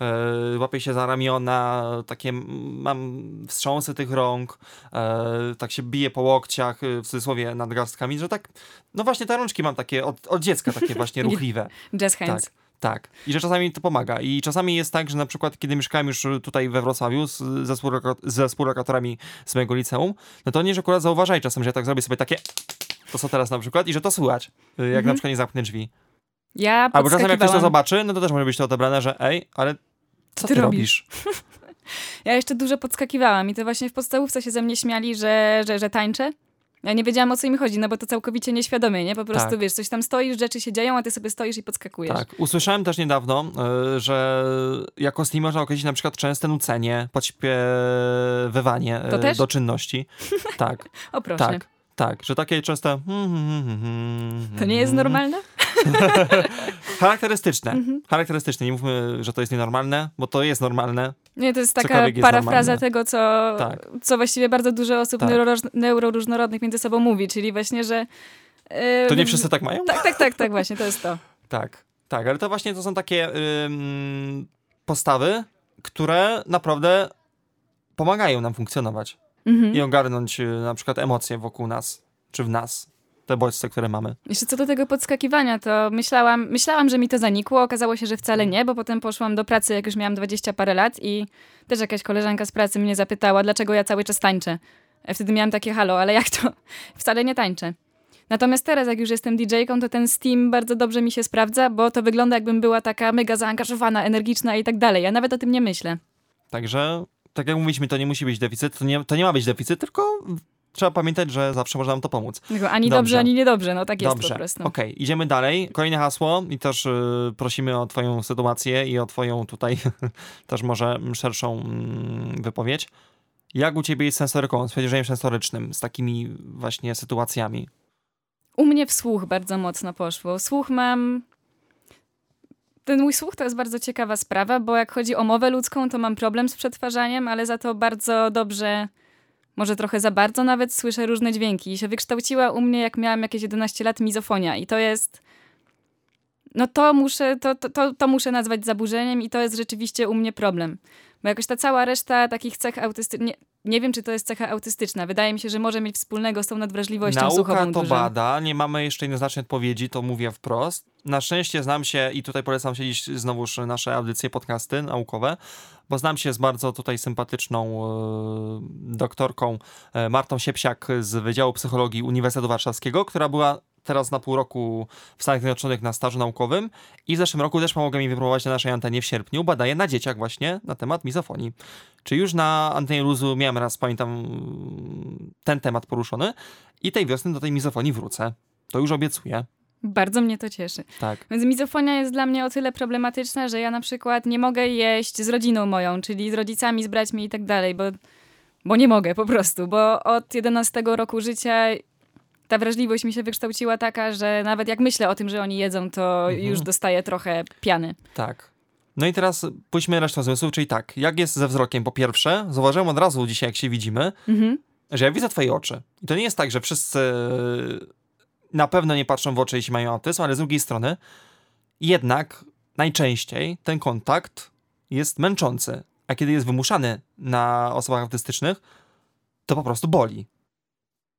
e, łapię się za ramiona, takie mam wstrząsy tych rąk, e, tak się biję po łokciach, e, w cudzysłowie nadgarstkami, że tak, no właśnie te rączki mam takie od, od dziecka takie właśnie ruchliwe. Jazz hands. Tak, tak. I że czasami to pomaga. I czasami jest tak, że na przykład, kiedy mieszkałem już tutaj we Wrocławiu z, ze, współloka- ze współlokatorami z mojego liceum, no to oni, że akurat zauważali czasem, że ja tak zrobię sobie takie to co teraz na przykład i że to słychać, jak na przykład nie zamknę drzwi. Ja Albo czasem jak ktoś to zobaczy, no to też może być to odebrane, że ej, ale co ty, ty robisz? Ja jeszcze dużo podskakiwałam i to właśnie w podstawówce się ze mnie śmiali, że, że, że tańczę. Ja nie wiedziałam o co im chodzi, no bo to całkowicie nieświadomie, nie? Po prostu Tak. wiesz, coś tam stoisz, rzeczy się dzieją, a ty sobie stoisz i podskakujesz. Tak. Usłyszałem też niedawno, y, że jako stream można określić na przykład częste nucenie, podśpiewywanie też? do czynności. Tak. O proszę. Tak, tak, że takie częste. To nie jest normalne? Charakterystyczne. Mhm. Charakterystyczne. Nie mówmy, że to jest nienormalne, bo to jest normalne. Nie, to jest taka jest parafraza normalne. tego, co, Tak. co właściwie bardzo dużo osób Tak. neuroróż- neuroróżnorodnych między sobą mówi, czyli właśnie, że... e, To nie wszyscy tak mają? Tak, tak, tak, tak, właśnie, to jest to. Tak, tak, ale to właśnie to są takie ym, postawy, które naprawdę pomagają nam funkcjonować Mhm. i ogarnąć y, na przykład emocje wokół nas, czy w nas, te bodźce, które mamy. Jeszcze co do tego podskakiwania, to myślałam, myślałam, że mi to zanikło. Okazało się, że wcale nie, bo potem poszłam do pracy, jak już miałam 20 parę lat i też jakaś koleżanka z pracy mnie zapytała, dlaczego ja cały czas tańczę. A Wtedy miałam takie halo, ale jak to? Wcale nie tańczę. Natomiast teraz, jak już jestem DJ-ką, to ten Steam bardzo dobrze mi się sprawdza, bo to wygląda jakbym była taka mega zaangażowana, energiczna i tak dalej. Ja nawet o tym nie myślę. Także, tak jak mówiliśmy, to nie musi być deficyt, to nie, to nie ma być deficyt, tylko trzeba pamiętać, że zawsze można nam to pomóc. Tylko ani Dobrze. dobrze, ani niedobrze. No tak jest Dobrze, po prostu. okej, idziemy dalej. Kolejne hasło i też y, prosimy o twoją sytuację i o twoją tutaj też może szerszą mm, wypowiedź. Jak u ciebie jest sensoryką, z powiedzieniem sensorycznym, z takimi właśnie sytuacjami? U mnie w słuch bardzo mocno poszło. Słuch mam. Ten mój słuch to jest bardzo ciekawa sprawa, bo jak chodzi o mowę ludzką, to mam problem z przetwarzaniem, ale za to bardzo dobrze, może trochę za bardzo nawet słyszę różne dźwięki. I się wykształciła u mnie, jak miałam jakieś 11 lat, mizofonia. I to jest. No to muszę, to, to, to, to muszę nazwać zaburzeniem, i to jest rzeczywiście u mnie problem. Bo jakoś ta cała reszta takich cech autystycznych. Nie, wiem, czy to jest cecha autystyczna. Wydaje mi się, że może mieć wspólnego z tą nadwrażliwością Nauka słuchową to dużą. bada, nie mamy jeszcze jednoznacznej odpowiedzi, to mówię wprost. Na szczęście znam się i tutaj polecam siedzieć znowuż nasze audycje, podcasty naukowe, bo znam się z bardzo tutaj sympatyczną e, doktorką e, Martą Siepsiak z Wydziału Psychologii Uniwersytetu Warszawskiego, która była teraz na pół roku w Stanach Zjednoczonych na stażu naukowym i w zeszłym roku też pomogła mi wypróbować na naszej antenie w sierpniu, badaje na dzieciach właśnie na temat mizofonii. Czy już na antenie luzu miałem raz, pamiętam, ten temat poruszony i tej wiosny do tej mizofonii wrócę. To już obiecuję. Bardzo mnie to cieszy. Tak. Więc mizofonia jest dla mnie o tyle problematyczna, że ja na przykład nie mogę jeść z rodziną moją, czyli z rodzicami, z braćmi i tak dalej, bo, bo nie mogę po prostu, bo od 11 roku życia ta wrażliwość mi się wykształciła taka, że nawet jak myślę o tym, że oni jedzą, to Mhm. już dostaję trochę piany. Tak. No i teraz pójdźmy resztą zmysłów, czyli tak, jak jest ze wzrokiem? Po pierwsze, zauważyłem od razu dzisiaj, jak się widzimy, Mhm. że ja widzę twoje oczy. I to nie jest tak, że wszyscy na pewno nie patrzą w oczy, jeśli mają autyzm, ale z drugiej strony jednak najczęściej ten kontakt jest męczący. A kiedy jest wymuszany na osobach autystycznych, to po prostu boli.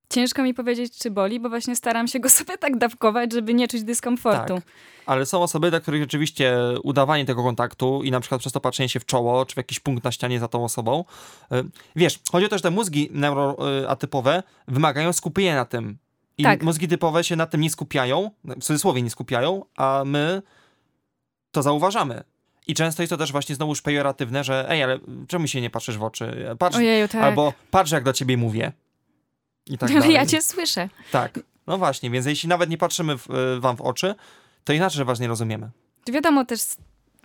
Ciężko mi powiedzieć, czy boli, bo właśnie staram się go sobie tak dawkować, żeby nie czuć dyskomfortu. Tak. Ale są osoby, dla których rzeczywiście udawanie tego kontaktu i na przykład przez to patrzenie się w czoło, czy w jakiś punkt na ścianie za tą osobą. y, Wiesz, chodzi o to, że te mózgi neuroatypowe wymagają skupienia na tym. I Tak. mózgi typowe się na tym nie skupiają, w cudzysłowie nie skupiają, a my to zauważamy. I często jest to też właśnie znowuż pejoratywne, że ej, ale czemu się nie patrzysz w oczy? Patrz, Ojeju, tak. albo patrz jak do ciebie mówię. i tak Ale dalej. ja cię słyszę. Tak. No właśnie, więc jeśli nawet nie patrzymy w, y, wam w oczy, to inaczej was nie rozumiemy. Wiadomo też,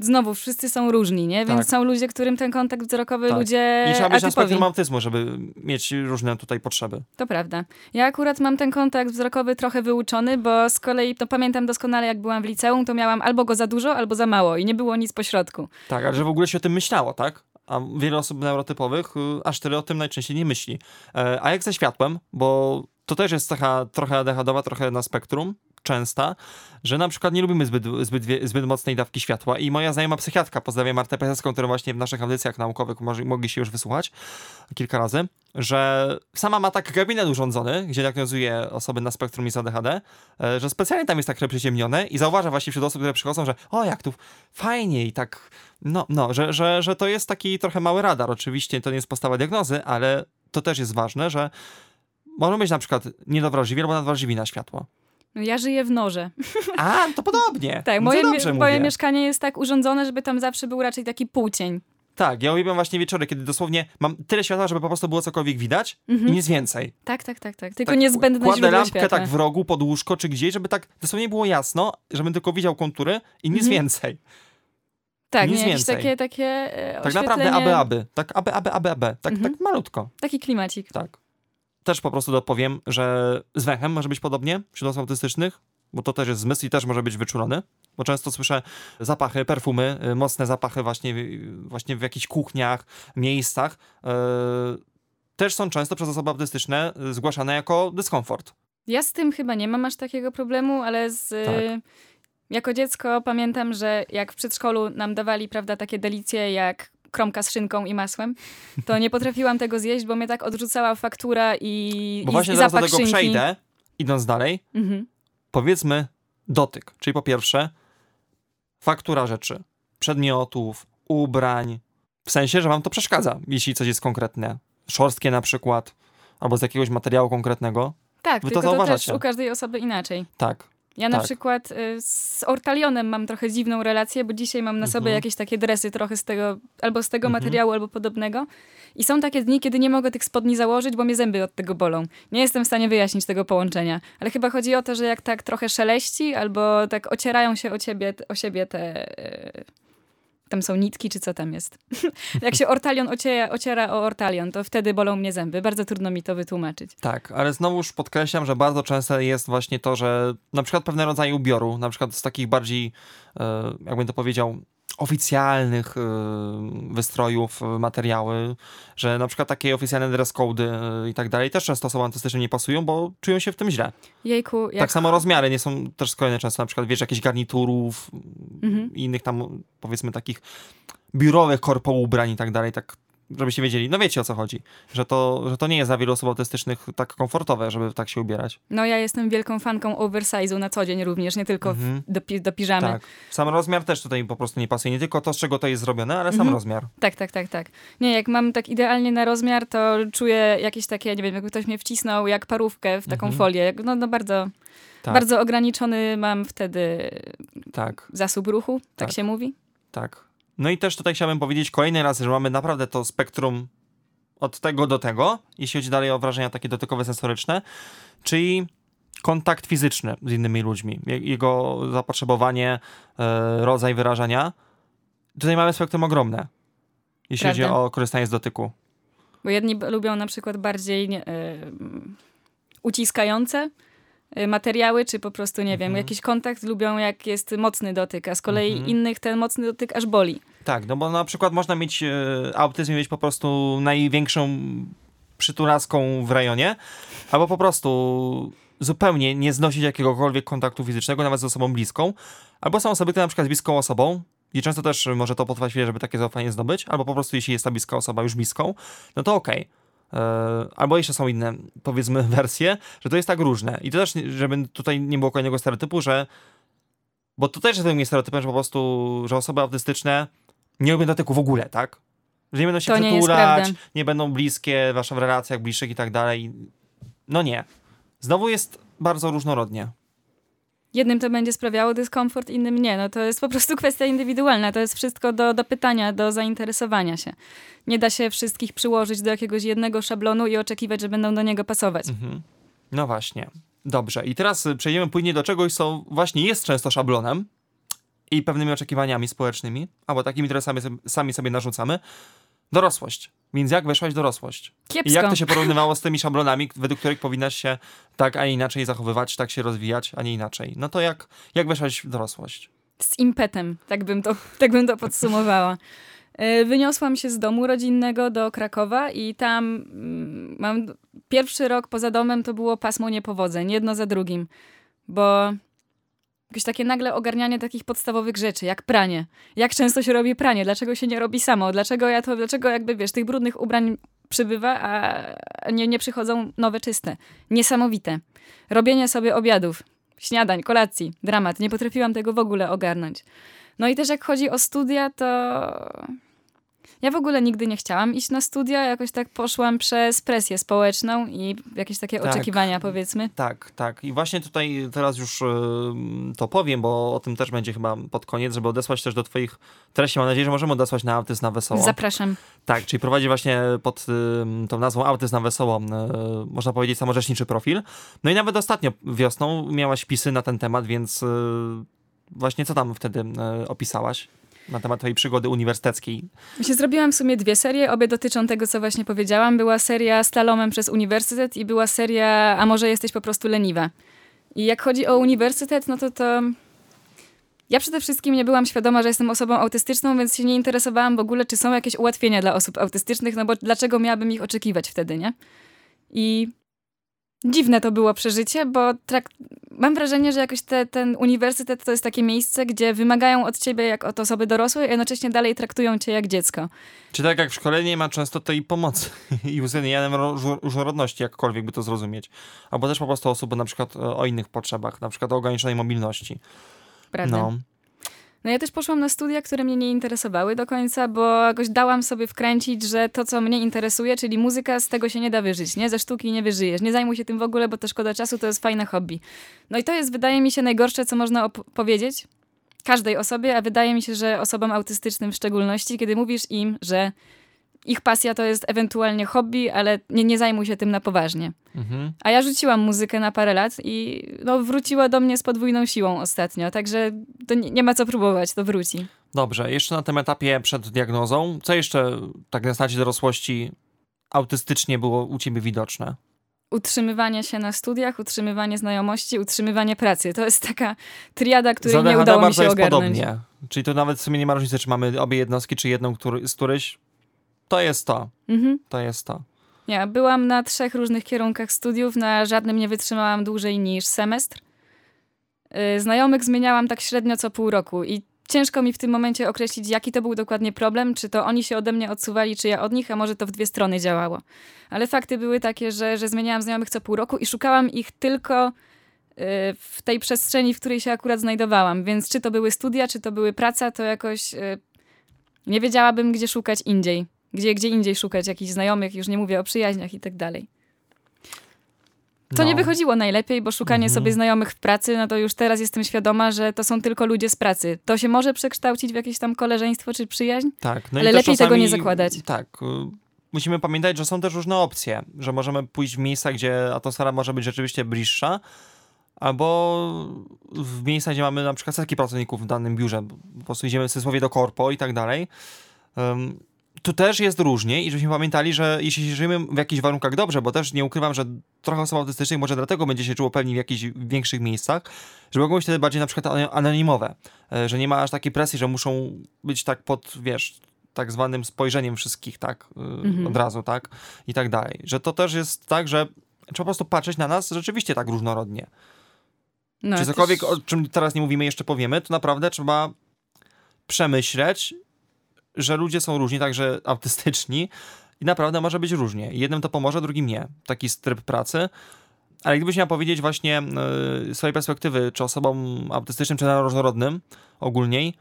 znowu, wszyscy są różni, nie? Więc Tak. są ludzie, którym ten kontakt wzrokowy Tak. ludzie I trzeba być na spektrum autyzmu, żeby mieć różne tutaj potrzeby. To prawda. Ja akurat mam ten kontakt wzrokowy trochę wyuczony, bo z kolei, to pamiętam doskonale, jak byłam w liceum, to miałam albo go za dużo, albo za mało i nie było nic pośrodku. Tak, ale że w ogóle się o tym myślało, tak? A wiele osób neurotypowych y, aż tyle o tym najczęściej nie myśli. E, A jak ze światłem, bo to też jest cecha trochę ADHD-owa, trochę na spektrum, częsta, że na przykład nie lubimy zbyt, zbyt, zbyt mocnej dawki światła i moja znajoma psychiatka, pozdrawiam Martę Peseską, którą właśnie w naszych audycjach naukowych mogli się już wysłuchać kilka razy, że sama ma tak gabinet urządzony, gdzie diagnozuje osoby na spektrum i z ADHD, e, że specjalnie tam jest tak przyciemnione i zauważa właśnie wśród osób, które przychodzą, że o, jak tu fajnie i tak, no, no, że, że, że to jest taki trochę mały radar. Oczywiście to nie jest postawa diagnozy, ale to też jest ważne, że możemy być na przykład niedowrażliwi albo nadwrażliwi na światło. No, ja żyję w norze. A, to podobnie. Tak, No moje, dobrze moje mieszkanie jest tak urządzone, żeby tam zawsze był raczej taki półcień. Tak, ja uwielbiam właśnie wieczory, kiedy dosłownie mam tyle światła, żeby po prostu było cokolwiek widać i nic więcej. Tak, tak, tak, tak. Tylko tak, niezbędne Kładę lampkę światła. tak w rogu, pod łóżko czy gdzieś, żeby tak dosłownie było jasno, żebym tylko widział kontury i nic Mhm. więcej. tak, nic nie, więcej. takie, takie e, Tak naprawdę aby, aby. Tak aby, aby, aby, aby. Tak, Mhm. tak malutko. Taki klimacik. Tak. Też po prostu dopowiem, że z węchem może być podobnie wśród osób autystycznych, bo to też jest zmysł i też może być wyczulony. Bo często słyszę zapachy, perfumy, y, mocne zapachy właśnie, w- właśnie w jakichś kuchniach, miejscach. y, Też są często przez osoby autystyczne y, zgłaszane jako dyskomfort. Ja z tym chyba nie mam aż takiego problemu, ale z, Tak. jako dziecko pamiętam, że jak w przedszkolu nam dawali, prawda, takie delicje jak kromka z szynką i masłem, to nie potrafiłam tego zjeść, bo mnie tak odrzucała faktura i, Bo i, właśnie i zaraz do tego szynki. przejdę, idąc dalej. Mhm. Powiedzmy dotyk. Czyli po pierwsze faktura rzeczy, przedmiotów, ubrań. W sensie, że wam to przeszkadza, jeśli coś jest konkretne. Szorstkie na przykład, albo z jakiegoś materiału konkretnego. Tak, Wy to tylko to, też zauważacie. u każdej osoby inaczej. Tak. Ja na Tak. przykład y, z Ortalionem mam trochę dziwną relację, bo dzisiaj mam na sobie Mhm. jakieś takie dresy trochę z tego, albo z tego Mhm. materiału, albo podobnego. I są takie dni, kiedy nie mogę tych spodni założyć, bo mnie zęby od tego bolą. Nie jestem w stanie wyjaśnić tego połączenia. Ale chyba chodzi o to, że jak tak trochę szeleści, albo tak ocierają się o, ciebie, o siebie te... y, tam są nitki, czy co tam jest. jak się ortalion ociera, o ortalion, to wtedy bolą mnie zęby. Bardzo trudno mi to wytłumaczyć. Tak, ale znowuż podkreślam, że bardzo często jest właśnie to, że na przykład pewne rodzaje ubioru, na przykład z takich bardziej, e, jakbym to powiedział, oficjalnych e, wystrojów, e, materiały, że na przykład takie oficjalne dress code e, i tak dalej też często osobom autystycznym nie pasują, bo czują się w tym źle. Jejku, jak... Tak samo rozmiary nie są też skrojone często, na przykład wiesz, jakichś garniturów Mhm. i innych tam powiedzmy takich biurowych korpo ubrań i tak dalej, tak żebyście wiedzieli, no wiecie o co chodzi, że to, że to nie jest dla wielu osób autystycznych tak komfortowe, żeby tak się ubierać. No ja jestem wielką fanką oversize'u na co dzień również, nie tylko Mhm. do, pi- do piżamy. Tak. Sam rozmiar też tutaj po prostu nie pasuje. Nie tylko to, z czego to jest zrobione, ale sam Mhm. rozmiar. Tak, tak, tak, tak. Nie, jak mam tak idealnie na rozmiar, to czuję jakieś takie, nie wiem, jakby ktoś mnie wcisnął jak parówkę w taką Mhm. folię. No, no bardzo, Tak, bardzo ograniczony mam wtedy tak, zasób ruchu, tak, Tak. się mówi. tak. No i też tutaj chciałbym powiedzieć kolejny raz, że mamy naprawdę to spektrum od tego do tego, jeśli chodzi dalej o wrażenia takie dotykowe, sensoryczne, czyli kontakt fizyczny z innymi ludźmi, je- jego zapotrzebowanie, e, rodzaj wyrażania. Tutaj mamy spektrum ogromne, jeśli Prawda. chodzi o korzystanie z dotyku. Bo jedni lubią na przykład bardziej mm, uciskające y, materiały, czy po prostu, nie wiem, Mhm. jakiś kontakt lubią jak jest mocny dotyk, a z kolei Mhm. innych ten mocny dotyk aż boli. Tak, no bo na przykład można mieć e, autyzm i mieć po prostu największą przytulaską w rejonie, albo po prostu zupełnie nie znosić jakiegokolwiek kontaktu fizycznego, nawet z osobą bliską, albo są osoby, które na przykład z bliską osobą, i często też może to potrwać chwilę, żeby takie zaufanie zdobyć, albo po prostu jeśli jest ta bliska osoba już bliską, no to okej. E, Albo jeszcze są inne, powiedzmy, wersje, że to jest tak różne. I to też, żeby tutaj nie było kolejnego stereotypu, że bo to też jest pewnym stereotypem, że po prostu, że osoby autystyczne nie lubią dotyku w ogóle, tak? Że nie będą się To nie przytulać, prawda. nie będą bliskie wasze w relacjach bliższych i tak dalej. No nie. Znowu jest bardzo różnorodnie. jednym to będzie sprawiało dyskomfort, innym nie. No to jest po prostu kwestia indywidualna. To jest wszystko do, do pytania, do zainteresowania się. Nie da się wszystkich przyłożyć do jakiegoś jednego szablonu i oczekiwać, że będą do niego pasować. Mhm. No właśnie. Dobrze. I teraz przejdziemy płynnie do czegoś, co właśnie jest często szablonem i pewnymi oczekiwaniami społecznymi, albo takimi, które sami, sami sobie narzucamy. Dorosłość. Więc jak weszłaś dorosłość? Kiepsko. I jak to się porównywało z tymi szablonami, według których powinnaś się tak, a nie inaczej zachowywać, tak się rozwijać, a nie inaczej? No to jak, jak weszłaś w dorosłość? Z impetem, tak bym to, tak bym to podsumowała. E, wyniosłam się z domu rodzinnego do Krakowa i tam mm, mam pierwszy rok poza domem to było pasmo niepowodzeń, jedno za drugim, bo jakieś takie nagle ogarnianie takich podstawowych rzeczy, jak pranie. Jak często się robi pranie? Dlaczego się nie robi samo? Dlaczego ja to, dlaczego jakby wiesz, tych brudnych ubrań przybywa, a nie, nie przychodzą nowe czyste? Niesamowite. Robienie sobie obiadów, śniadań, kolacji, dramat. Nie potrafiłam tego w ogóle ogarnąć. No i też jak chodzi o studia, to ja w ogóle nigdy nie chciałam iść na studia, jakoś tak poszłam przez presję społeczną i jakieś takie tak, oczekiwania, powiedzmy. Tak, tak. I właśnie tutaj teraz już y, to powiem, bo o tym też będzie chyba pod koniec, żeby odesłać też do twoich treści. Mam nadzieję, że możemy odesłać na Autyzm na Wesoło. Zapraszam. Tak, czyli prowadzi właśnie pod y, tą nazwą Autyzm na Wesoło, y, można powiedzieć, samorzeczniczy profil. No i nawet ostatnio wiosną miałaś pisy na ten temat, więc właśnie co tam wtedy opisałaś? Na temat twojej przygody uniwersyteckiej. Się zrobiłam w sumie dwie serie, obie dotyczą tego, co właśnie powiedziałam. Była seria Slalomem przez uniwersytet i była seria A może jesteś po prostu leniwa. I jak chodzi o uniwersytet, no to to... Ja przede wszystkim nie byłam świadoma, że jestem osobą autystyczną, więc się nie interesowałam w ogóle, czy są jakieś ułatwienia dla osób autystycznych, no bo dlaczego miałabym ich oczekiwać wtedy, nie? I dziwne to było przeżycie, bo trak- mam wrażenie, że jakoś te, ten uniwersytet to jest takie miejsce, gdzie wymagają od ciebie jak od osoby dorosłej, a jednocześnie dalej traktują cię jak dziecko. Czy tak jak w szkole nie ma często tej pomocy i uwzględniania różnorodności, jakkolwiek by to zrozumieć. Albo też po prostu osób na przykład e, o innych potrzebach, na przykład o ograniczonej mobilności. Prawda. No. No ja też poszłam na studia, które mnie nie interesowały do końca, bo jakoś dałam sobie wkręcić, że to, co mnie interesuje, czyli muzyka, z tego się nie da wyżyć, nie? Ze sztuki nie wyżyjesz. Nie zajmuj się tym w ogóle, bo to szkoda czasu, to jest fajne hobby. No i to jest, wydaje mi się, najgorsze, co można powiedzieć każdej osobie, a wydaje mi się, że osobom autystycznym w szczególności, kiedy mówisz im, że ich pasja to jest ewentualnie hobby, ale nie, nie zajmuj się tym na poważnie. Mhm. A ja rzuciłam muzykę na parę lat i no, wróciła do mnie z podwójną siłą ostatnio, także to nie, nie ma co próbować, to wróci. Dobrze, jeszcze na tym etapie przed diagnozą, co jeszcze tak na stacie dorosłości autystycznie było u ciebie widoczne? utrzymywanie się na studiach, utrzymywanie znajomości, utrzymywanie pracy. To jest taka triada, której nie udało mi się jest ogarnąć. podobnie. Czyli to nawet w sumie nie ma różnicy, czy mamy obie jednostki, czy jedną który, z któryś to jest to. Mhm. To jest to. Ja byłam na trzech różnych kierunkach studiów, na żadnym nie wytrzymałam dłużej niż semestr. Y, znajomych zmieniałam tak średnio co pół roku i ciężko mi w tym momencie określić, jaki to był dokładnie problem, czy to oni się ode mnie odsuwali, czy ja od nich, a może to w dwie strony działało. Ale fakty były takie, że, że zmieniałam znajomych co pół roku i szukałam ich tylko y, w tej przestrzeni, w której się akurat znajdowałam. Więc czy to były studia, czy to były praca, to jakoś y, nie wiedziałabym, gdzie szukać indziej gdzie, gdzie indziej szukać jakichś znajomych, już nie mówię o przyjaźniach i tak dalej. To no. nie wychodziło najlepiej, bo szukanie mhm. sobie znajomych w pracy, no to już teraz jestem świadoma, że to są tylko ludzie z pracy. To się może przekształcić w jakieś tam koleżeństwo czy przyjaźń, tak, no ale lepiej czasami, tego nie zakładać. Tak. Y, musimy pamiętać, że są też różne opcje, że możemy pójść w miejsca, gdzie atmosfera może być rzeczywiście bliższa, albo w miejsca, gdzie mamy na przykład setki pracowników w danym biurze. Po prostu idziemy w cudzysłowie do korpo i tak dalej. Um, tu też jest różnie i żebyśmy pamiętali, że jeśli żyjemy w jakichś warunkach dobrze, bo też nie ukrywam, że trochę osób autystycznych może dlatego będzie się czuło pewnie w jakichś większych miejscach, że mogą być wtedy bardziej na przykład anonimowe, e, że nie ma aż takiej presji, że muszą być tak pod, wiesz, tak zwanym spojrzeniem wszystkich, tak, e, mhm. od razu, tak, i tak dalej. Że to też jest tak, że trzeba po prostu patrzeć na nas rzeczywiście tak różnorodnie. No, Czy cokolwiek, też... o czym teraz nie mówimy, jeszcze powiemy, to naprawdę trzeba przemyśleć że ludzie są różni, także autystyczni i naprawdę może być różnie. Jednym to pomoże, drugim nie. Taki tryb pracy. Ale gdybyś miał powiedzieć właśnie yy, swojej perspektywy, czy osobom autystycznym, czy różnorodnym ogólniej,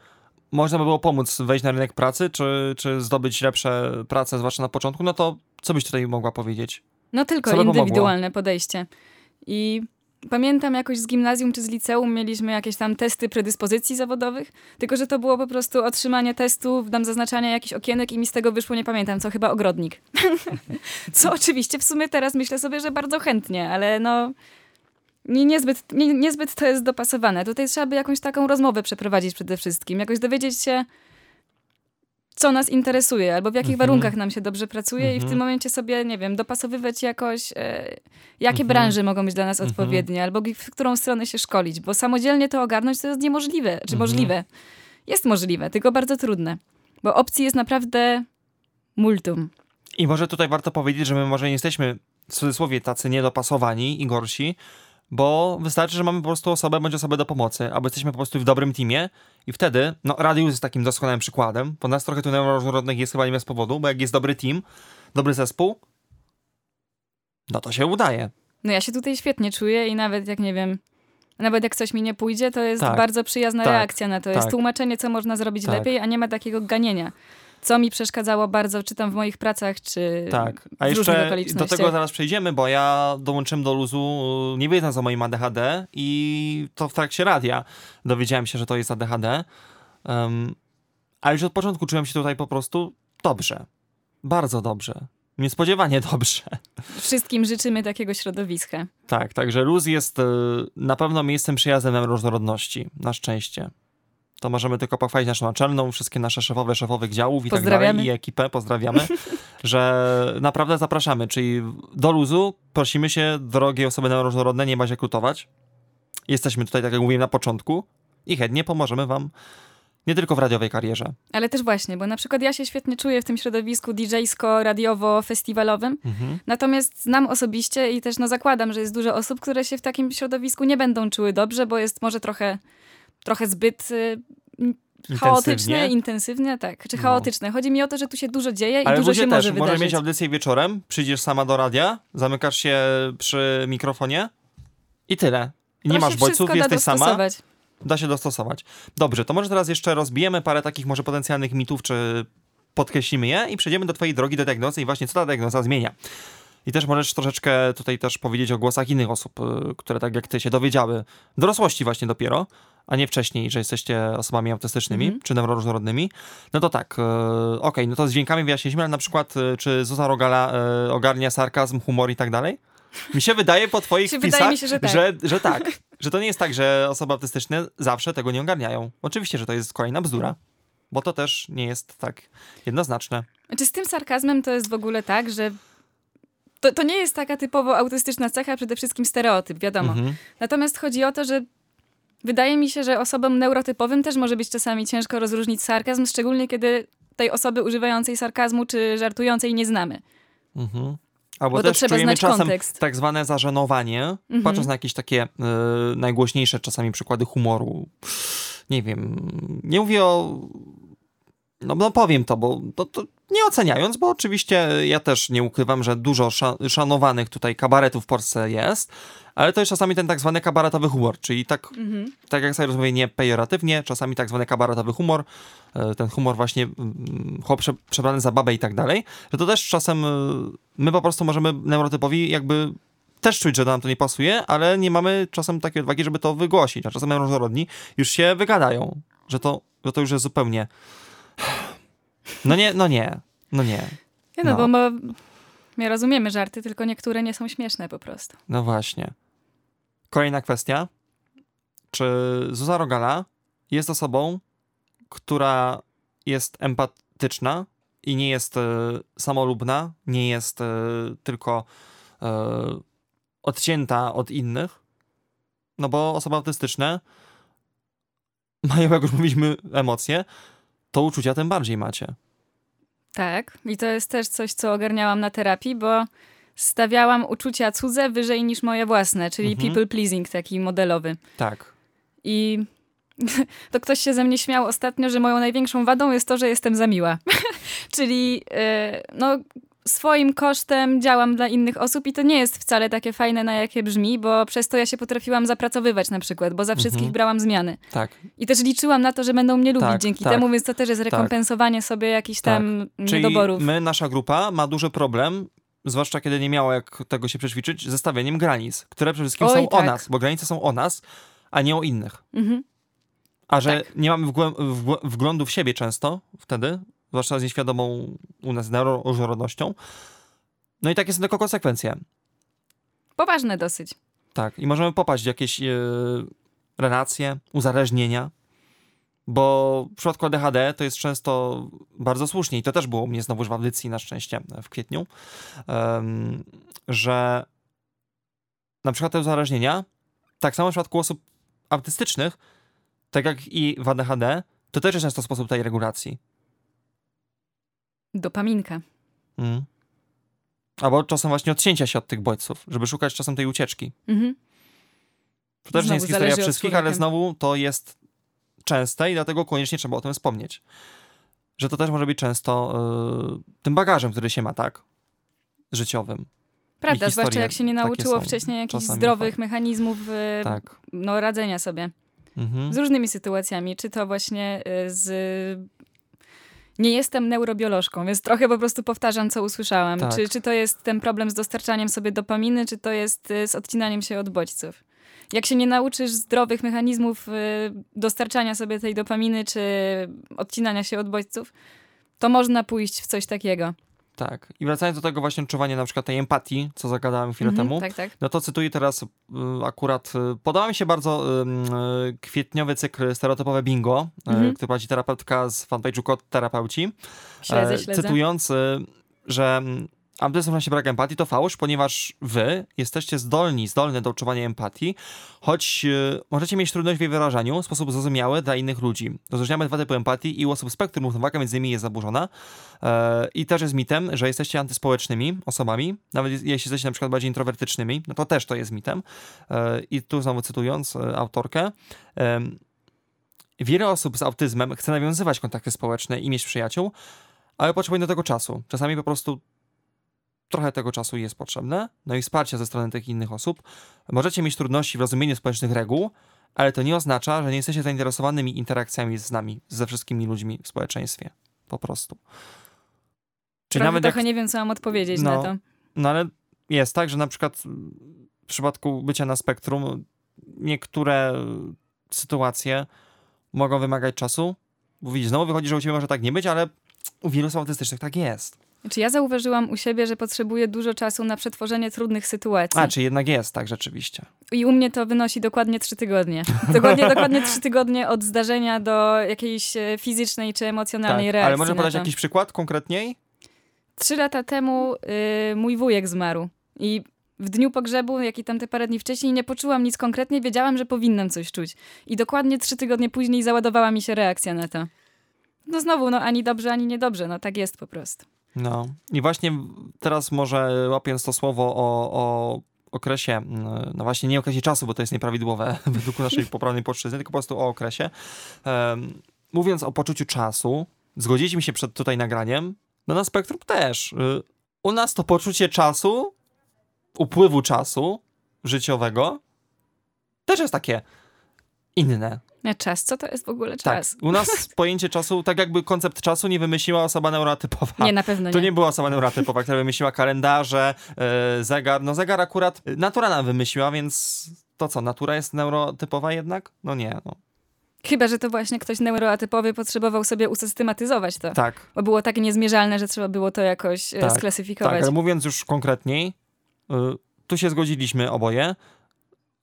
można by było pomóc wejść na rynek pracy, czy, czy zdobyć lepsze prace, zwłaszcza na początku, no to co byś tutaj mogła powiedzieć? No tylko indywidualne podejście. I Pamiętam jakoś z gimnazjum czy z liceum mieliśmy jakieś tam testy predyspozycji zawodowych, tylko że to było po prostu otrzymanie testu, tam zaznaczanie jakichś okienek i mi z tego wyszło, nie pamiętam, co chyba ogrodnik. co oczywiście w sumie teraz myślę sobie, że bardzo chętnie, ale no nie, niezbyt, nie, niezbyt to jest dopasowane. Tutaj trzeba by jakąś taką rozmowę przeprowadzić przede wszystkim, jakoś dowiedzieć się, co nas interesuje, albo w jakich mhm. warunkach nam się dobrze pracuje mhm. i w tym mhm. momencie sobie, nie wiem, dopasowywać jakoś, e, jakie mhm. branże mogą być dla nas mhm. odpowiednie, albo w którą stronę się szkolić, bo samodzielnie to ogarnąć to jest niemożliwe, czy mhm. możliwe. Jest możliwe, tylko bardzo trudne, bo opcji jest naprawdę multum. I może tutaj warto powiedzieć, że my może nie jesteśmy w cudzysłowie tacy niedopasowani i gorsi, bo wystarczy, że mamy po prostu osobę bądź osobę do pomocy, albo jesteśmy po prostu w dobrym teamie i wtedy, no Radius jest takim doskonałym przykładem, bo nas trochę tu różnorodnych jest chyba nie bez powodu, bo jak jest dobry team, dobry zespół, no to się udaje. No ja się tutaj świetnie czuję i nawet jak nie wiem, nawet jak coś mi nie pójdzie, to jest tak, bardzo przyjazna tak, reakcja na to. Jest tak. tłumaczenie, co można zrobić tak. lepiej, a nie ma takiego ganienia co mi przeszkadzało bardzo, czy tam w moich pracach, czy tak. A jeszcze do tego zaraz przejdziemy, bo ja dołączyłem do luzu nie wiedząc o moim ADHD i to w trakcie radia dowiedziałem się, że to jest ADHD. Um, a już od początku czułem się tutaj po prostu dobrze. Bardzo dobrze. Niespodziewanie dobrze. Wszystkim życzymy takiego środowiska. Tak, także luz jest y, na pewno miejscem przyjaznym różnorodności. Na szczęście to możemy tylko pochwalić naszą naczelną, wszystkie nasze szefowe, szefowych działów i tak dalej, i ekipę, pozdrawiamy, że naprawdę zapraszamy, czyli do luzu prosimy się, drogie osoby różnorodne, nie ma się krutować. Jesteśmy tutaj, tak jak mówiłem na początku i chętnie pomożemy wam nie tylko w radiowej karierze. Ale też właśnie, bo na przykład ja się świetnie czuję w tym środowisku DJ-sko-radiowo-festiwalowym, mhm. natomiast znam osobiście i też no zakładam, że jest dużo osób, które się w takim środowisku nie będą czuły dobrze, bo jest może trochę trochę zbyt y, chaotyczne, intensywnie, tak, czy no. chaotyczne. Chodzi mi o to, że tu się dużo dzieje Ale i dużo się też, może wydarzyć. Może mieć audycję wieczorem, przyjdziesz sama do radia, zamykasz się przy mikrofonie i tyle. I nie masz bodźców, jesteś sama. Da się dostosować. Dobrze, to może teraz jeszcze rozbijemy parę takich może potencjalnych mitów, czy podkreślimy je i przejdziemy do twojej drogi do diagnozy i właśnie co ta diagnoza zmienia. I też możesz troszeczkę tutaj też powiedzieć o głosach innych osób, y, które tak jak ty się dowiedziały dorosłości właśnie dopiero, a nie wcześniej, że jesteście osobami autystycznymi mm -hmm. czy neuroróżnorodnymi, no to tak, e, okej, okay, no to z dźwiękami wyjaśniliśmy, ale na przykład e, czy Zuza Rogala e, ogarnia sarkazm, humor i tak dalej? Mi się wydaje po twoich wpisach, się, że, tak. Że, że tak. Że to nie jest tak, że osoby autystyczne zawsze tego nie ogarniają. Oczywiście, że to jest kolejna bzdura, bo to też nie jest tak jednoznaczne. Znaczy z tym sarkazmem to jest w ogóle tak, że to, to nie jest taka typowo autystyczna cecha, przede wszystkim stereotyp, wiadomo. Mhm. Natomiast chodzi o to, że Wydaje mi się, że osobom neurotypowym też może być czasami ciężko rozróżnić sarkazm, szczególnie kiedy tej osoby używającej sarkazmu czy żartującej nie znamy. Mhm. Albo Bo też trzeba czujemy czasem kontekst. tak zwane zażenowanie, mhm. patrząc na jakieś takie y, najgłośniejsze czasami przykłady humoru. Nie wiem, nie mówię o no, no powiem to, bo to, to, nie oceniając, bo oczywiście ja też nie ukrywam, że dużo szanowanych tutaj kabaretów w Polsce jest, ale to jest czasami ten tak zwany kabaretowy humor, czyli tak, mhm. tak jak sobie rozumiem, nie pejoratywnie, czasami tak zwany kabaretowy humor, e, ten humor właśnie mm, chłop przebrany za babę i tak dalej, że to też czasem e, my po prostu możemy neurotypowi jakby też czuć, że nam to nie pasuje, ale nie mamy czasem takiej odwagi, żeby to wygłosić, a czasem różnorodni już się wygadają, że to, że to już jest zupełnie no nie, no nie, no nie. Nie no, no. bo my, my rozumiemy żarty, tylko niektóre nie są śmieszne po prostu. No właśnie. Kolejna kwestia. Czy Zuza Rogala jest osobą, która jest empatyczna i nie jest e, samolubna, nie jest e, tylko e, odcięta od innych? No bo osoby autystyczne mają, jak już mówiliśmy, emocje, to uczucia tym bardziej macie. Tak, i to jest też coś, co ogarniałam na terapii, bo stawiałam uczucia cudze wyżej niż moje własne, czyli mhm. people pleasing taki modelowy. Tak. I to ktoś się ze mnie śmiał ostatnio, że moją największą wadą jest to, że jestem za miła. czyli yy, no swoim kosztem działam dla innych osób i to nie jest wcale takie fajne, na jakie brzmi, bo przez to ja się potrafiłam zapracowywać na przykład, bo za mhm. wszystkich brałam zmiany. Tak. I też liczyłam na to, że będą mnie lubić tak, dzięki tak. temu, więc to też jest tak. rekompensowanie tak. sobie jakichś tam Czyli niedoborów. my, nasza grupa ma duży problem zwłaszcza kiedy nie miało jak tego się przećwiczyć, ze stawianiem granic, które przede wszystkim Oj, są tak. o nas, bo granice są o nas, a nie o innych. Mhm. A że Tak. nie mamy wglądu w siebie często wtedy, zwłaszcza z nieświadomą u nas neuroróżnorodnością. No i takie są tylko konsekwencje. Poważne dosyć. Tak, i możemy popaść w jakieś e, relacje, uzależnienia, bo w przypadku ADHD to jest często bardzo słusznie i to też było u mnie znowuż w audycji na szczęście w kwietniu, że na przykład te uzależnienia, tak samo w przypadku osób autystycznych, tak jak i w ADHD, to też jest często sposób tej regulacji. Dopaminka. Mm. Albo czasem właśnie odcięcia się od tych bodźców, żeby szukać czasem tej ucieczki. Mhm. To też nie Znowu jest historia wszystkich, ale znowu to jest częste i dlatego koniecznie trzeba o tym wspomnieć. Że to też może być często y, tym bagażem, który się ma, tak? Życiowym. Prawda, zwłaszcza jak się nie nauczyło wcześniej jakichś czasami zdrowych fakt. mechanizmów y, Tak. no, radzenia sobie. Mhm. Z różnymi sytuacjami, czy to właśnie y, z... Nie jestem neurobiolożką, więc trochę po prostu powtarzam, co usłyszałam. Tak. Czy, czy to jest ten problem z dostarczaniem sobie dopaminy, czy to jest y, z odcinaniem się od bodźców. Jak się nie nauczysz zdrowych mechanizmów y, dostarczania sobie tej dopaminy, czy odcinania się od bodźców, to można pójść w coś takiego. Tak. I wracając do tego właśnie odczuwania na przykład tej empatii, co zagadałem chwilę Mhm, temu, Tak, tak. no to cytuję teraz y, akurat, y, podoba mi się bardzo y, kwietniowy cykl Stereotypowe Bingo, y, Mhm. który prowadzi terapeutka z fanpage'u Kod Terapeuci. Śledzę, E, śledzę. Cytując, y, autyzm właśnie brak empatii to fałsz, ponieważ wy jesteście zdolni, zdolne do odczuwania empatii, choć y, możecie mieć trudność w jej wyrażaniu w sposób zrozumiały dla innych ludzi. Rozróżniamy dwa typy empatii i u osób spektrum równowaga między nimi jest zaburzona. E, I też jest mitem, że jesteście antyspołecznymi osobami, nawet jeśli jesteście na przykład bardziej introwertycznymi, no to też to jest mitem. E, I tu znowu cytując e, autorkę, Wiele osób z autyzmem chce nawiązywać kontakty społeczne i mieć przyjaciół, ale potrzebuje do tego czasu. Czasami po prostu trochę tego czasu jest potrzebne, no i wsparcia ze strony tych innych osób. Możecie mieć trudności w rozumieniu społecznych reguł, ale to nie oznacza, że nie jesteście zainteresowanymi interakcjami z nami, ze wszystkimi ludźmi w społeczeństwie. Po prostu. Czyli Trochę, nawet jak trochę nie wiem, co mam odpowiedzieć No. na to. no ale jest tak, że na przykład w przypadku bycia na spektrum niektóre sytuacje mogą wymagać czasu. Bo widzisz, znowu wychodzi, że u ciebie może tak nie być, ale u wielu autystycznych tak jest. Czy ja zauważyłam u siebie, że potrzebuję dużo czasu na przetworzenie trudnych sytuacji. A, czy jednak jest tak rzeczywiście. I u mnie to wynosi dokładnie trzy tygodnie. Dokładnie, dokładnie trzy tygodnie od zdarzenia do jakiejś e, fizycznej czy emocjonalnej Tak, reakcji. ale może podać jakiś przykład konkretniej? Trzy lata temu y, mój wujek zmarł. I w dniu pogrzebu, jak i tam te parę dni wcześniej, nie poczułam nic konkretnie, wiedziałam, że powinnam coś czuć. I dokładnie trzy tygodnie później załadowała mi się reakcja na to. No znowu, no ani dobrze, ani niedobrze, no tak jest po prostu. No. I właśnie teraz może łapiąc to słowo o, o okresie, mm, no właśnie nie okresie czasu, bo to jest nieprawidłowe według naszej poprawnej płaszczyzny, tylko po prostu o okresie. Em, mówiąc o poczuciu czasu, zgodziliśmy się przed tutaj nagraniem, no na spektrum też. Y, U nas to poczucie czasu, upływu czasu życiowego też jest takie inne. Czas, co to jest w ogóle Tak. czas? U nas pojęcie czasu, tak jakby koncept czasu nie wymyśliła osoba neurotypowa. Nie, na pewno To nie. nie była osoba neurotypowa, która wymyśliła kalendarze, e, zegar. No zegar akurat e, natura nam wymyśliła, więc to co, natura jest neurotypowa jednak? No nie, no. Chyba, że to właśnie ktoś neuroatypowy potrzebował sobie usystematyzować to. Tak, Bo było tak niezmierzalne, że trzeba było to jakoś e, Tak, sklasyfikować. tak, ale mówiąc już konkretniej, y, tu się zgodziliśmy oboje,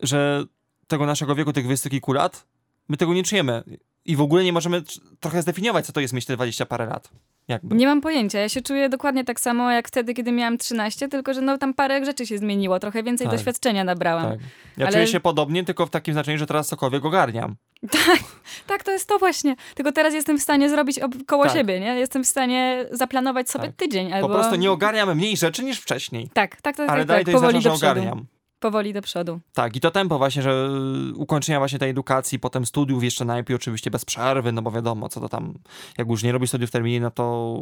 że tego naszego wieku, tych 20 kilku lat, my tego nie czujemy. I w ogóle nie możemy tr- trochę zdefiniować, co to jest mieć te 20 parę lat. Jakby. Nie mam pojęcia. Ja się czuję dokładnie tak samo jak wtedy, kiedy miałam 13, tylko że no tam parę rzeczy się zmieniło, trochę więcej Tak. doświadczenia nabrałam. Tak. Ja Ale- czuję się podobnie, tylko w takim znaczeniu, że teraz cokolwiek ogarniam. Tak, to jest to właśnie. Tylko teraz jestem w stanie zrobić ob- koło Tak. siebie, nie? Jestem w stanie zaplanować sobie Tak. tydzień albo... Po prostu nie ogarniam mniej rzeczy niż wcześniej. Tak, tak, tak, Ale tak, dalej tak. to jest powoli znaczy, że ogarniam. Powoli do przodu. Tak, i to tempo właśnie, że y, ukończenia właśnie tej edukacji, potem studiów jeszcze najpierw oczywiście bez przerwy, no bo wiadomo, co to tam, jak już nie robisz studiów w terminie, no to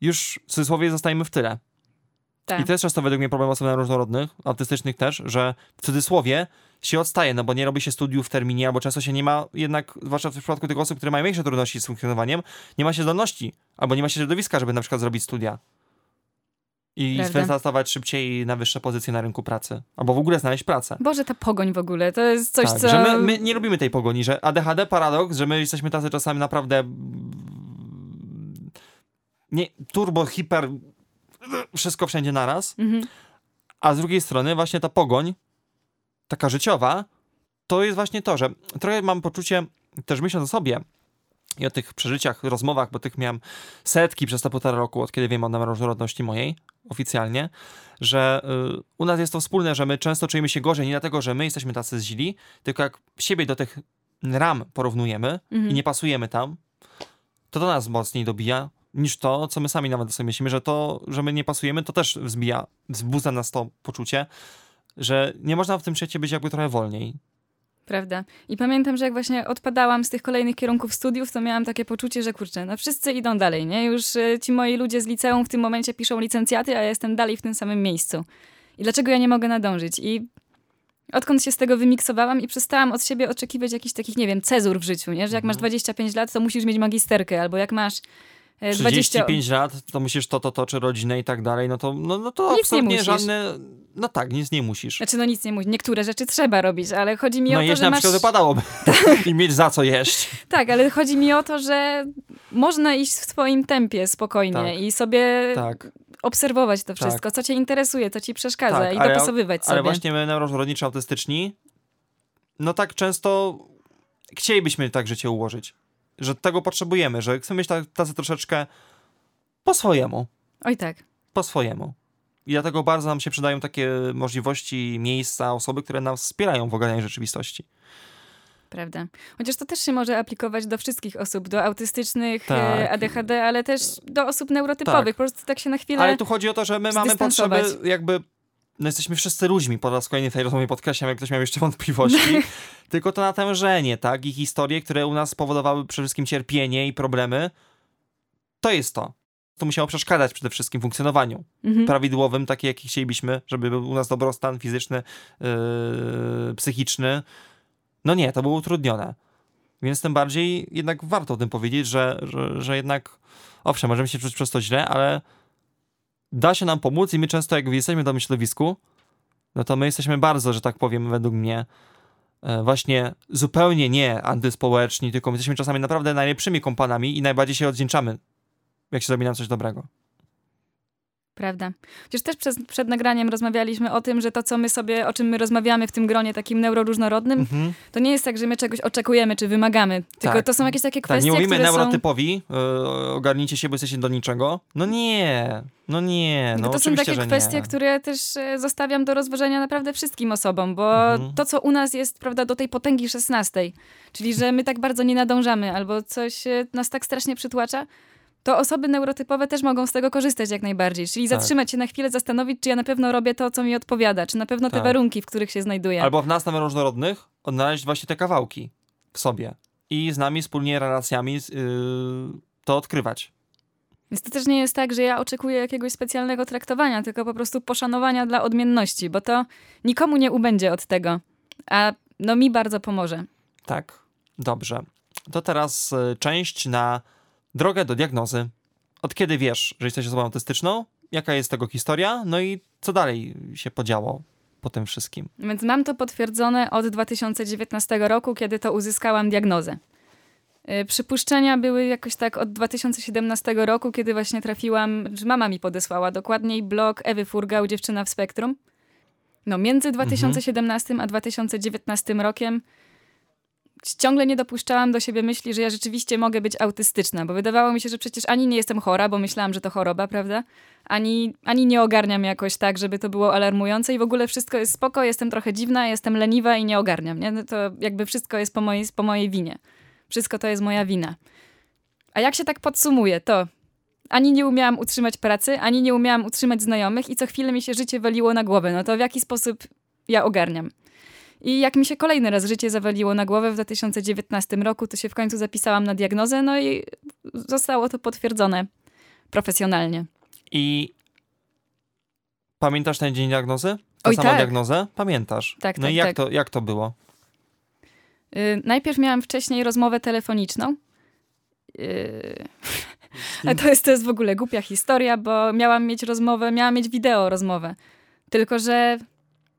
już w cudzysłowie zostajemy w tyle. Tak. I to jest często według mnie problem osób różnorodnych, autystycznych też, że w cudzysłowie się odstaje, no bo nie robi się studiów w terminie, albo często się nie ma jednak, zwłaszcza w przypadku tych osób, które mają większe trudności z funkcjonowaniem, nie ma się zdolności, albo nie ma się środowiska, żeby na przykład zrobić studia. I Prawda. wystartować szybciej na wyższe pozycje na rynku pracy. Albo w ogóle znaleźć pracę. Boże, ta pogoń w ogóle, to jest coś, tak, co... że my, my nie lubimy tej pogoni, że ADHD paradoks, że my jesteśmy tacy czasami naprawdę nie, turbo, hiper wszystko wszędzie naraz, Mhm. a z drugiej strony właśnie ta pogoń taka życiowa, to jest właśnie to, że trochę mam poczucie, też myśląc o sobie i o tych przeżyciach, rozmowach, bo tych miałem setki przez te półtora roku, od kiedy wiem o różnorodności mojej, oficjalnie, że y, u nas jest to wspólne, że my często czujemy się gorzej nie dlatego, że my jesteśmy tacy źli, tylko jak siebie do tych ram porównujemy Mhm. i nie pasujemy tam, to to nas mocniej dobija niż to, co my sami nawet sobie myślimy, że to, że my nie pasujemy, to też wzbija, wzbudza nas to poczucie, że nie można w tym świecie być jakby trochę wolniej. Prawda. I pamiętam, że jak właśnie odpadałam z tych kolejnych kierunków studiów, to miałam takie poczucie, że kurczę, no wszyscy idą dalej, nie? Już y, ci moi ludzie z liceum w tym momencie piszą licencjaty, a ja jestem dalej w tym samym miejscu. I dlaczego ja nie mogę nadążyć? I odkąd się z tego wymiksowałam i przestałam od siebie oczekiwać jakichś takich, nie wiem, cezur w życiu, nie? Że jak masz 25 lat, to musisz mieć magisterkę, albo jak masz e, 20... 35 lat, to musisz to, to, to, czy rodzinę i tak dalej, no to, no, no to Nic nie absolutnie musisz. żadne, no tak, nic nie musisz. Znaczy, no nic nie mówię. Niektóre rzeczy trzeba robić, ale chodzi mi No o to, jeść że na masz... przykład wypadałoby i mieć za co jeść. Tak, ale chodzi mi o to, że można iść w swoim tempie spokojnie Tak. i sobie Tak, obserwować to wszystko, co cię interesuje, co ci przeszkadza Tak, i ale- dopasowywać sobie. ale właśnie my neuroróżni czy autystyczni, no tak często chcielibyśmy tak życie ułożyć, że tego potrzebujemy, że chcemy mieć tak, tacy troszeczkę po swojemu. Oj tak. po swojemu. I dlatego bardzo nam się przydają takie możliwości, miejsca, osoby, które nas wspierają w ogarnianiu rzeczywistości. Prawda. Chociaż to też się może aplikować do wszystkich osób, do autystycznych, Tak. e, ADHD, ale też do osób neurotypowych. Tak. Po prostu tak się na chwilę... Ale tu chodzi o to, że my mamy potrzeby jakby... No jesteśmy wszyscy ludźmi, po raz kolejny w tej rozmowie podkreślam, jak ktoś miał jeszcze wątpliwości. Tylko to natężenie, tak? I historie, które u nas spowodowały przede wszystkim cierpienie i problemy, to jest to. To musiało przeszkadzać przede wszystkim funkcjonowaniu Mhm. prawidłowym, taki jaki chcielibyśmy, żeby był u nas dobrostan fizyczny, yy, psychiczny. No nie, to było utrudnione. Więc tym bardziej jednak warto o tym powiedzieć, że, że, że jednak, owszem, możemy się czuć przez to źle, ale da się nam pomóc i my często jak jesteśmy w danym środowisku, no to my jesteśmy bardzo, że tak powiem, według mnie, e, właśnie zupełnie nie antyspołeczni, tylko my jesteśmy czasami naprawdę najlepszymi kompanami i najbardziej się odwdzięczamy, jak się zrobi nam coś dobrego. Prawda. Chociaż też przez, przed nagraniem rozmawialiśmy o tym, że to, co my sobie, o czym my rozmawiamy w tym gronie takim neuroróżnorodnym, Mhm. to nie jest tak, że my czegoś oczekujemy, czy wymagamy, tylko Tak. to są jakieś takie Tak, kwestie, nie mówimy które są... neurotypowi, y, ogarnijcie się, bo jesteście do niczego. No nie, no nie, no to są takie kwestie, nie. które też e, zostawiam do rozważenia naprawdę wszystkim osobom, bo Mhm. to, co u nas jest, prawda, do tej potęgi szesnastej, czyli że my tak bardzo nie nadążamy, albo coś e, nas tak strasznie przytłacza, to osoby neurotypowe też mogą z tego korzystać jak najbardziej. Czyli Tak. zatrzymać się na chwilę, zastanowić, czy ja na pewno robię to, co mi odpowiada, czy na pewno te Tak. warunki, w których się znajduję. Albo w nas na różnorodnych odnaleźć właśnie te kawałki w sobie i z nami wspólnie relacjami y, to odkrywać. Więc to też nie jest tak, że ja oczekuję jakiegoś specjalnego traktowania, tylko po prostu poszanowania dla odmienności, bo to nikomu nie ubędzie od tego. A no mi bardzo pomoże. Tak, dobrze. To teraz y, część na drogę do diagnozy. Od kiedy wiesz, że jesteś osobą autystyczną? Jaka jest tego historia? No i co dalej się podziało po tym wszystkim? Więc mam to potwierdzone od 2019 roku, kiedy to uzyskałam diagnozę. Y, Przypuszczenia były jakoś tak od 2017 roku, kiedy właśnie trafiłam, że mama mi podesłała dokładniej blog Ewy Furgał, Dziewczyna w Spektrum. No, między 2017 a 2019 rokiem ciągle nie dopuszczałam do siebie myśli, że ja rzeczywiście mogę być autystyczna, bo wydawało mi się, że przecież ani nie jestem chora, bo myślałam, że to choroba, prawda? Ani, ani nie ogarniam jakoś tak, żeby to było alarmujące i w ogóle wszystko jest spoko, jestem trochę dziwna, jestem leniwa i nie ogarniam, nie? No to jakby wszystko jest po mojej, po mojej winie. Wszystko to jest moja wina. A jak się tak podsumuje, to ani nie umiałam utrzymać pracy, ani nie umiałam utrzymać znajomych i co chwilę mi się życie waliło na głowę. No to w jaki sposób ja ogarniam? I jak mi się kolejny raz życie zawaliło na głowę w 2019 roku, to się w końcu zapisałam na diagnozę, no i zostało to potwierdzone profesjonalnie. I pamiętasz ten dzień diagnozy? Tę Oj, samą tak. diagnozę? Pamiętasz. Tak, no tak, i jak, tak. to, jak to było? Y, najpierw miałam wcześniej rozmowę telefoniczną. Y, A to jest, to jest w ogóle głupia historia, bo miałam mieć rozmowę, miałam mieć wideo rozmowę. Tylko, że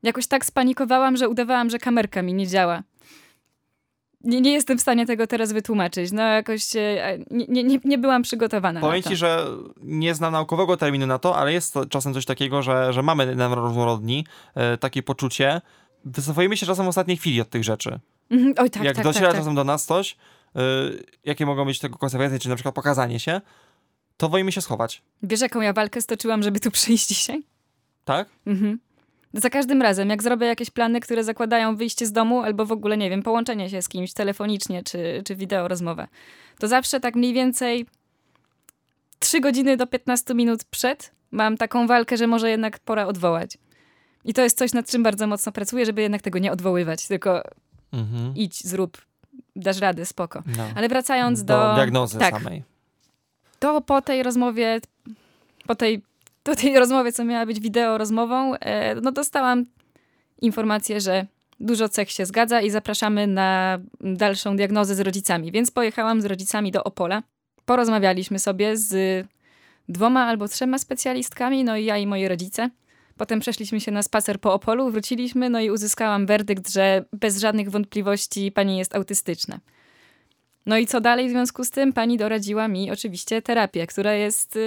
jakoś tak spanikowałam, że udawałam, że kamerka mi nie działa. Nie, nie jestem w stanie tego teraz wytłumaczyć. No jakoś e, nie, nie, nie byłam przygotowana Powiem ci, że nie znam naukowego terminu na to, ale jest czasem coś takiego, że, że mamy na różnorodni e, takie poczucie. Wycofujemy się czasem w ostatniej chwili od tych rzeczy. Mhm, Oj, tak, Jak tak, dociera tak, tak. czasem do nas coś, e, jakie mogą być tego konsekwencje, czy na przykład pokazanie się, to wolimy się schować. Wiesz, jaką ja walkę stoczyłam, żeby tu przyjść dzisiaj? Tak? Mhm. Za każdym razem, jak zrobię jakieś plany, które zakładają wyjście z domu, albo w ogóle, nie wiem, połączenie się z kimś telefonicznie czy, czy wideo rozmowę, to zawsze tak mniej więcej 3 godziny do 15 minut przed mam taką walkę, że może jednak pora odwołać. I to jest coś, nad czym bardzo mocno pracuję, żeby jednak tego nie odwoływać, tylko Mhm. idź, zrób, dasz radę, spoko. No. Ale wracając do, do... diagnozy tak, samej. to po tej rozmowie, po tej, po tej rozmowie, co miała być wideo rozmową, e, no dostałam informację, że dużo cech się zgadza i zapraszamy na dalszą diagnozę z rodzicami. Więc pojechałam z rodzicami do Opola. Porozmawialiśmy sobie z dwoma albo trzema specjalistkami, no i ja i moi rodzice. Potem przeszliśmy się na spacer po Opolu, wróciliśmy, no i uzyskałam werdykt, że bez żadnych wątpliwości pani jest autystyczna. No i co dalej w związku z tym? Pani doradziła mi oczywiście terapię, która jest.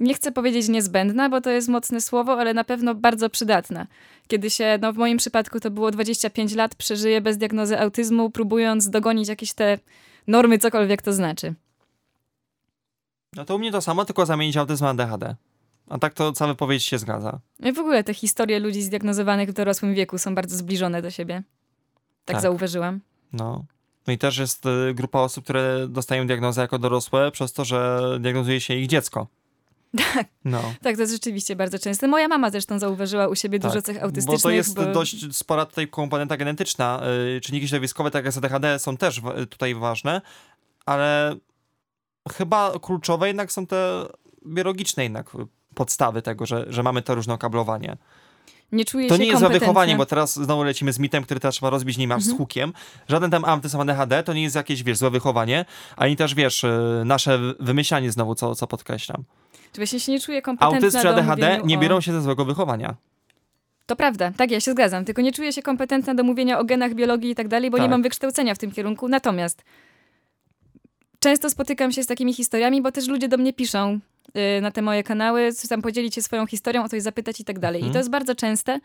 Nie chcę powiedzieć niezbędna, bo to jest mocne słowo, ale na pewno bardzo przydatna. Kiedy się, no w moim przypadku to było 25 lat, przeżyję bez diagnozy autyzmu, próbując dogonić jakieś te normy, cokolwiek to znaczy. No to u mnie to samo, tylko zamienić autyzm na ADHD. A tak to cała wypowiedź się zgadza. I w ogóle te historie ludzi zdiagnozowanych w dorosłym wieku są bardzo zbliżone do siebie. Tak, Tak. zauważyłam. No. No i też jest y, grupa osób, które dostają diagnozę jako dorosłe przez to, że diagnozuje się ich dziecko. Tak. No. Tak, to jest rzeczywiście bardzo częste. Moja mama zresztą zauważyła u siebie dużo Tak, cech Bo autystycznych. to jest bo... dość spora tutaj komponenta genetyczna. y, Czynniki środowiskowe, tak jak ADHD, są też tutaj ważne, ale chyba kluczowe jednak są te biologiczne jednak podstawy tego, że, że mamy to różne okablowanie. Nie czuję To się nie jest kompetentna. wychowanie, bo teraz znowu lecimy z mitem, który teraz trzeba rozbić niemal Mhm. z hukiem. Żaden tam autyzm ADHD to nie jest jakieś, wiesz, złe wychowanie, ani też, wiesz, y, nasze wymyślanie znowu, co, co podkreślam. Czy właśnie się nie czuję kompetentna Autyzm czy do ADHD nie biorą się ze złego wychowania. To prawda, tak, ja się zgadzam. Tylko nie czuję się kompetentna do mówienia o genach, biologii i tak dalej, bo nie Tak. mam wykształcenia w tym kierunku. Natomiast często spotykam się z takimi historiami, bo też ludzie do mnie piszą y, na te moje kanały, chcą tam podzielić się swoją historią, o coś zapytać i tak dalej. I Mhm. to jest bardzo częste,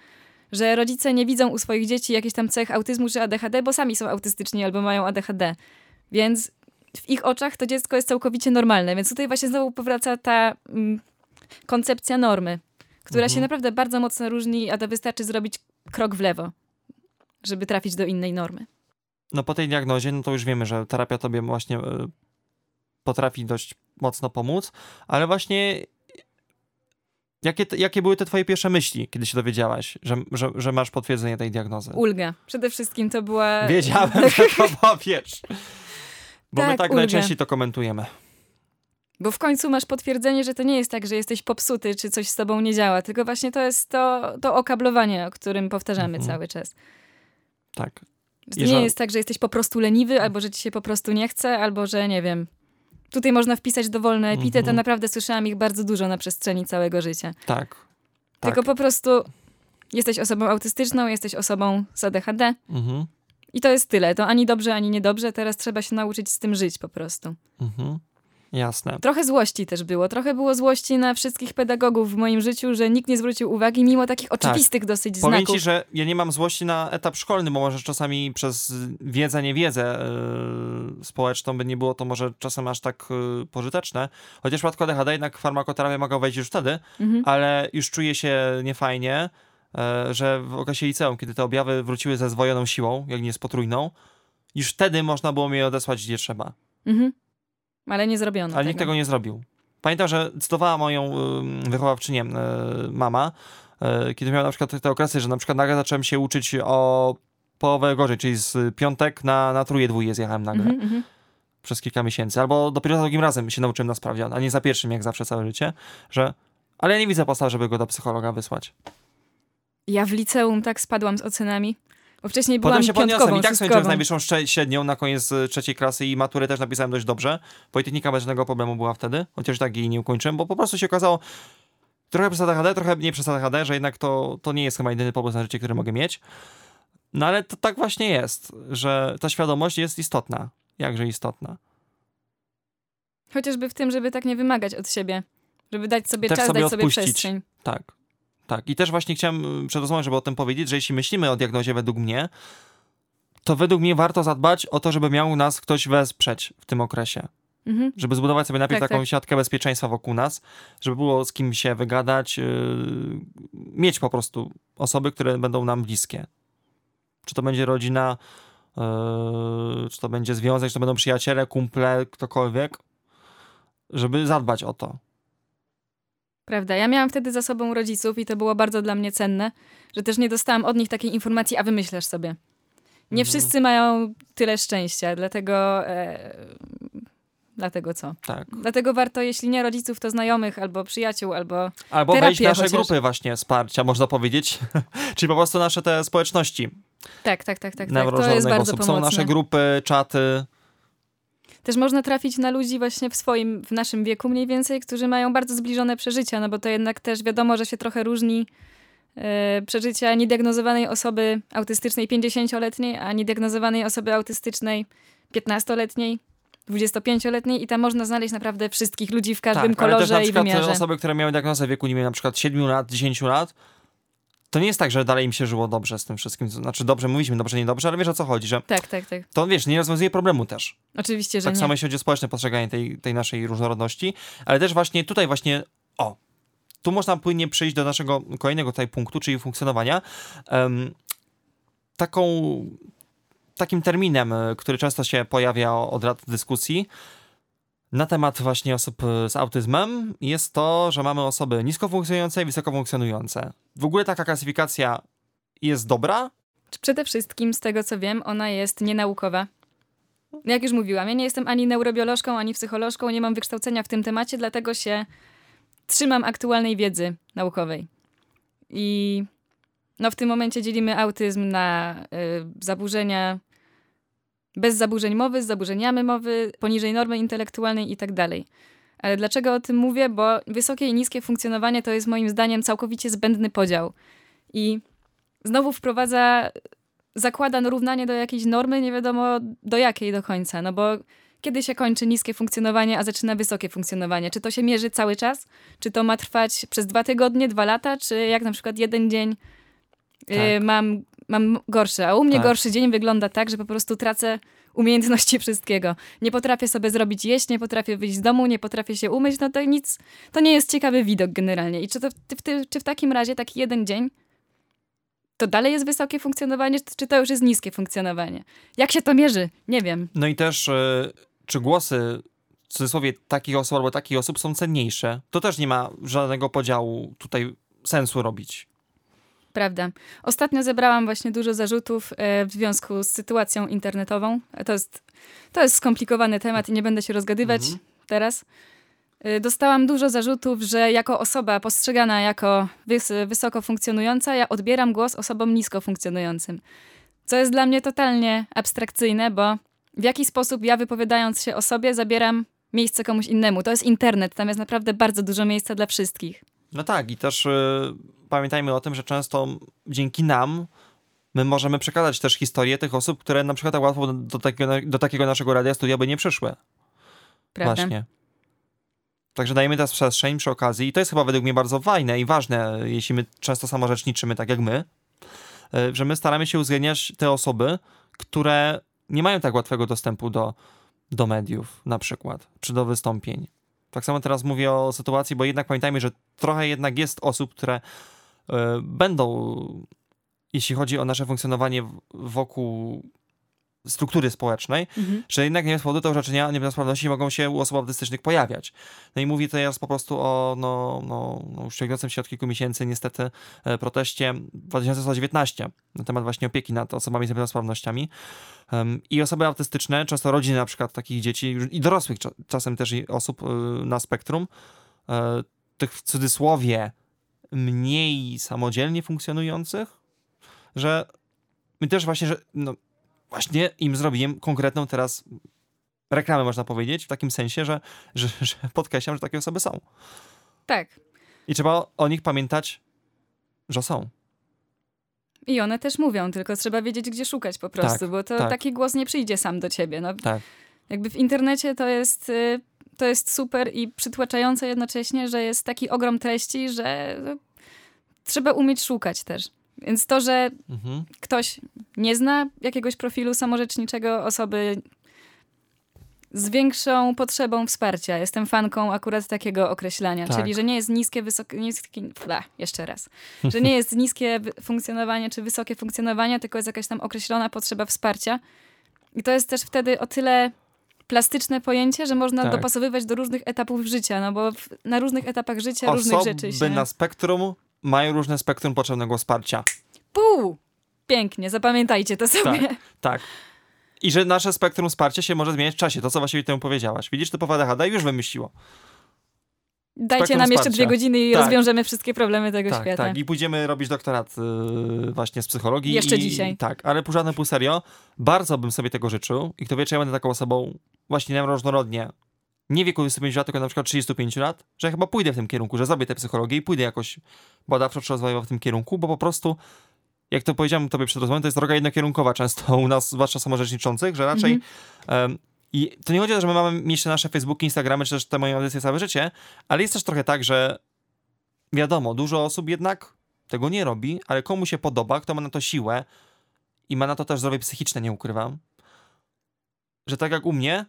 że rodzice nie widzą u swoich dzieci jakichś tam cech autyzmu czy ADHD, bo sami są autystyczni albo mają ADHD. Więc w ich oczach to dziecko jest całkowicie normalne. Więc tutaj właśnie znowu powraca ta mm, koncepcja normy, która Mhm. się naprawdę bardzo mocno różni, a to wystarczy zrobić krok w lewo, żeby trafić do innej normy. no po tej diagnozie, no to już wiemy, że terapia tobie właśnie y, potrafi dość mocno pomóc, ale właśnie jakie, jakie były te twoje pierwsze myśli, kiedy się dowiedziałaś, że, że, że masz potwierdzenie tej diagnozy? Ulga. Przede wszystkim to była... Wiedziałem, że to powiesz. Bo my Tak, tak ulgę. najczęściej to komentujemy. Bo w końcu masz potwierdzenie, że to nie jest tak, że jesteś popsuty, czy coś z tobą nie działa, tylko właśnie to jest to, to okablowanie, o którym powtarzamy Mhm. cały czas. Tak. Nie że- jest tak, że jesteś po prostu leniwy, albo że ci się po prostu nie chce, albo że nie wiem. Tutaj można wpisać dowolne epitety, Mhm. naprawdę słyszałam ich bardzo dużo na przestrzeni całego życia. Tak. Tak. Tylko po prostu jesteś osobą autystyczną, jesteś osobą z ADHD Mhm. I to jest tyle. To ani dobrze, ani niedobrze. Teraz trzeba się nauczyć z tym żyć po prostu. Mhm. Jasne. Trochę złości też było. Trochę było złości na wszystkich pedagogów w moim życiu, że nikt nie zwrócił uwagi, mimo takich oczywistych dosyć Tak. Powiem znaków. ci, że ja nie mam złości na etap szkolny, bo może czasami przez wiedzę, niewiedzę yy, społeczną by nie było to może czasem aż tak yy, pożyteczne. Chociaż w przypadku jednak farmakoterapia mogła wejść już wtedy, Mhm. ale już czuję się niefajnie, że w okresie liceum, kiedy te objawy wróciły ze zdwojoną siłą, jak nie z potrójną, już wtedy można było mnie odesłać gdzie trzeba. Mhm. Ale nie zrobiono ale nikt tego nie zrobił. Pamiętam, że cytowała moją ym, wychowawczynię y, mama, y, kiedy miała na przykład te okresy, że na przykład nagle zacząłem się uczyć o połowę gorzej, czyli z piątek na, na truje dwóje zjechałem nagle Mhm, mhm. przez kilka miesięcy, albo dopiero za drugim razem się nauczyłem na sprawdzian, a nie za pierwszym jak zawsze całe życie, że ale ja nie widzę podstaw, żeby go do psychologa wysłać. Ja w liceum tak spadłam z ocenami. Bo wcześniej byłam Potem się podniosłem i tak skończyłem z najwyższą średnią na koniec y, trzeciej klasy i maturę też napisałem dość dobrze. Politechnika bez żadnego problemu była wtedy, chociaż tak jej nie ukończyłem, bo po prostu się okazało trochę przez ADHD, trochę nie przez ADHD, że jednak to, to nie jest chyba jedyny pomysł na życie, który mogę mieć. No ale to tak właśnie jest, że ta świadomość jest istotna. Jakże istotna. Chociażby w tym, żeby tak nie wymagać od siebie. Żeby dać sobie Też czas, sobie dać sobie odpuścić. przestrzeń. Tak. Tak. I też właśnie chciałem y, przed rozmową, żeby o tym powiedzieć, że jeśli myślimy o diagnozie według mnie, to według mnie warto zadbać o to, żeby miał nas ktoś wesprzeć w tym okresie. Mhm. Żeby zbudować sobie najpierw Tak, taką tak. siatkę bezpieczeństwa wokół nas, żeby było z kim się wygadać, yy, mieć po prostu osoby, które będą nam bliskie. Czy to będzie rodzina, yy, czy to będzie związek, czy to będą przyjaciele, kumple, ktokolwiek, żeby zadbać o to. Prawda. Ja miałam wtedy za sobą rodziców i to było bardzo dla mnie cenne, że też nie dostałam od nich takiej informacji, a wymyślasz sobie. Nie Mhm. wszyscy mają tyle szczęścia, dlatego... E, dlatego co? Tak. Dlatego warto, jeśli nie rodziców, to znajomych, albo przyjaciół, albo... Albo wejść w nasze chociaż. grupy właśnie wsparcia, można powiedzieć. Czyli po prostu nasze te społeczności Tak, tak, tak, tak. tak. To jest bardzo osób. pomocne. Są nasze grupy, czaty. Też można trafić na ludzi właśnie w swoim, w naszym wieku mniej więcej, którzy mają bardzo zbliżone przeżycia, no bo to jednak też wiadomo, że się trochę różni e, przeżycia niediagnozowanej osoby autystycznej 50-letniej, a niediagnozowanej osoby autystycznej 15-letniej, 25-letniej i tam można znaleźć naprawdę wszystkich ludzi w każdym tak, ale też na kolorze i wymiarze. osoby, które miały diagnozę w wieku, nie wiem, na przykład 7 lat, 10 lat, to nie jest tak, że dalej im się żyło dobrze z tym wszystkim. Znaczy dobrze, mówiliśmy dobrze, niedobrze, ale wiesz o co chodzi, że Tak, tak, tak. to wiesz, nie rozwiązuje problemu też. Oczywiście, że Tak nie. samo jeśli chodzi o społeczne postrzeganie tej, tej naszej różnorodności, ale też właśnie tutaj właśnie, o, tu można płynnie przejść do naszego kolejnego tutaj punktu, czyli funkcjonowania. Em, taką, takim terminem, który często się pojawia od lat dyskusji na temat właśnie osób y, z autyzmem jest to, że mamy osoby nisko funkcjonujące i wysoko funkcjonujące. W ogóle taka klasyfikacja jest dobra, Przede wszystkim, z tego co wiem, ona jest nienaukowa. Jak już mówiłam, ja nie jestem ani neurobiolożką, ani psycholożką, nie mam wykształcenia w tym temacie, dlatego się trzymam aktualnej wiedzy naukowej. I no, w tym momencie dzielimy autyzm na y, zaburzenia bez zaburzeń mowy, z zaburzeniami mowy, poniżej normy intelektualnej i tak dalej. Ale dlaczego o tym mówię? Bo wysokie i niskie funkcjonowanie to jest moim zdaniem całkowicie zbędny podział. I znowu wprowadza, zakłada równanie do jakiejś normy, nie wiadomo do jakiej do końca, no bo kiedy się kończy niskie funkcjonowanie, a zaczyna wysokie funkcjonowanie? Czy to się mierzy cały czas? Czy to ma trwać przez dwa tygodnie, dwa lata, czy jak na przykład jeden dzień y, Tak. mam, mam gorszy? A u mnie Tak. gorszy dzień wygląda tak, że po prostu tracę umiejętności wszystkiego. Nie potrafię sobie zrobić jeść, nie potrafię wyjść z domu, nie potrafię się umyć, no to nic, to nie jest ciekawy widok generalnie. I czy, to, w, w, czy w takim razie taki jeden dzień to dalej jest wysokie funkcjonowanie, czy- to już jest niskie funkcjonowanie? Jak się to mierzy? Nie wiem. No i też, y, czy głosy w cudzysłowie takich osób albo takich osób są cenniejsze? To też nie ma żadnego podziału tutaj sensu robić. Prawda. Ostatnio zebrałam właśnie dużo zarzutów e, w związku z sytuacją internetową. To jest, to jest skomplikowany temat i nie będę się rozgadywać Mhm. teraz. E, Dostałam dużo zarzutów, że jako osoba postrzegana jako wys wysoko funkcjonująca, ja odbieram głos osobom nisko funkcjonującym. Co jest dla mnie totalnie abstrakcyjne, bo w jaki sposób ja wypowiadając się o sobie zabieram miejsce komuś innemu. To jest internet, tam jest naprawdę bardzo dużo miejsca dla wszystkich. No tak, i też y, pamiętajmy o tym, że często dzięki nam my możemy przekazać też historię tych osób, które na przykład tak łatwo do, do, takiego, do takiego naszego radia studia by nie przyszły. Prawda? Właśnie. Także dajemy teraz przestrzeń przy okazji i to jest chyba według mnie bardzo fajne i ważne, jeśli my często samorzeczniczymy tak jak my, y, że my staramy się uwzględniać te osoby, które nie mają tak łatwego dostępu do, do mediów na przykład, czy do wystąpień. Tak samo teraz mówię o sytuacji, bo jednak pamiętajmy, że trochę jednak jest osób, które y, będą, jeśli chodzi o nasze funkcjonowanie wokół struktury społecznej, Mhm. że jednak nie bez powodu te orzeczenia niepełnosprawności mogą się u osób autystycznych pojawiać. No i mówię teraz po prostu o no, no, no, już ciągnącym się od kilku miesięcy niestety e, proteście 2019 na temat właśnie opieki nad osobami z niepełnosprawnościami. Em, I osoby autystyczne, często rodziny na przykład takich dzieci i dorosłych cza- czasem też i osób y, na spektrum, e, tych w cudzysłowie mniej samodzielnie funkcjonujących, że my też właśnie, że no, właśnie im zrobiłem konkretną teraz reklamę, można powiedzieć, w takim sensie, że, że, że podkreślam, że takie osoby są. Tak. I trzeba o nich pamiętać, że są. I one też mówią, tylko trzeba wiedzieć, gdzie szukać po prostu, Tak, bo to tak. taki głos nie przyjdzie sam do ciebie. No, Tak. jakby w internecie to jest, y, to jest super i przytłaczające jednocześnie, że jest taki ogrom treści, że no, trzeba umieć szukać też. Więc to, że Mhm. ktoś nie zna jakiegoś profilu samorzeczniczego osoby z większą potrzebą wsparcia. Jestem fanką akurat takiego określenia, Tak. czyli że nie jest niskie, wysokie, niskie, jeszcze raz, że nie jest niskie funkcjonowanie czy wysokie funkcjonowanie, tylko jest jakaś tam określona potrzeba wsparcia. I to jest też wtedy o tyle plastyczne pojęcie, że można Tak. dopasowywać do różnych etapów życia, no bo w, na różnych etapach życia różnych Osoby rzeczy się... na spektrum mają różne spektrum potrzebnego wsparcia. Pół! Pięknie, zapamiętajcie to sobie. Tak. I że nasze spektrum wsparcia się może zmieniać w czasie. To, co właściwie temu powiedziałaś. Widzisz, typowa ADHD już wymyśliło. Dajcie Spektrum nam jeszcze wsparcia. dwie godziny i Tak. rozwiążemy wszystkie problemy tego Tak, świata. tak. I pójdziemy robić doktorat yy, właśnie z psychologii. Jeszcze i, dzisiaj. Tak, ale pół żadne pół serio. Bardzo bym sobie tego życzył. I kto wie, czy ja będę taką osobą właśnie różnorodnie. Nie wieku 25 lat, tylko na przykład 35 lat, że chyba pójdę w tym kierunku, że zrobię tę psychologię i pójdę jakoś badawczo czy rozwojowo w tym kierunku, bo po prostu, jak to powiedziałem tobie przed rozmową, to jest droga jednokierunkowa często u nas, zwłaszcza samorzeczniczących, że raczej Mhm. em, i to nie chodzi o to, że my mamy mieć nasze Facebooki, Instagramy, czy też te moje audycje całe życie, ale jest też trochę tak, że wiadomo, dużo osób jednak tego nie robi, ale komu się podoba, kto ma na to siłę i ma na to też zdrowie psychiczne, nie ukrywam, że tak jak u mnie,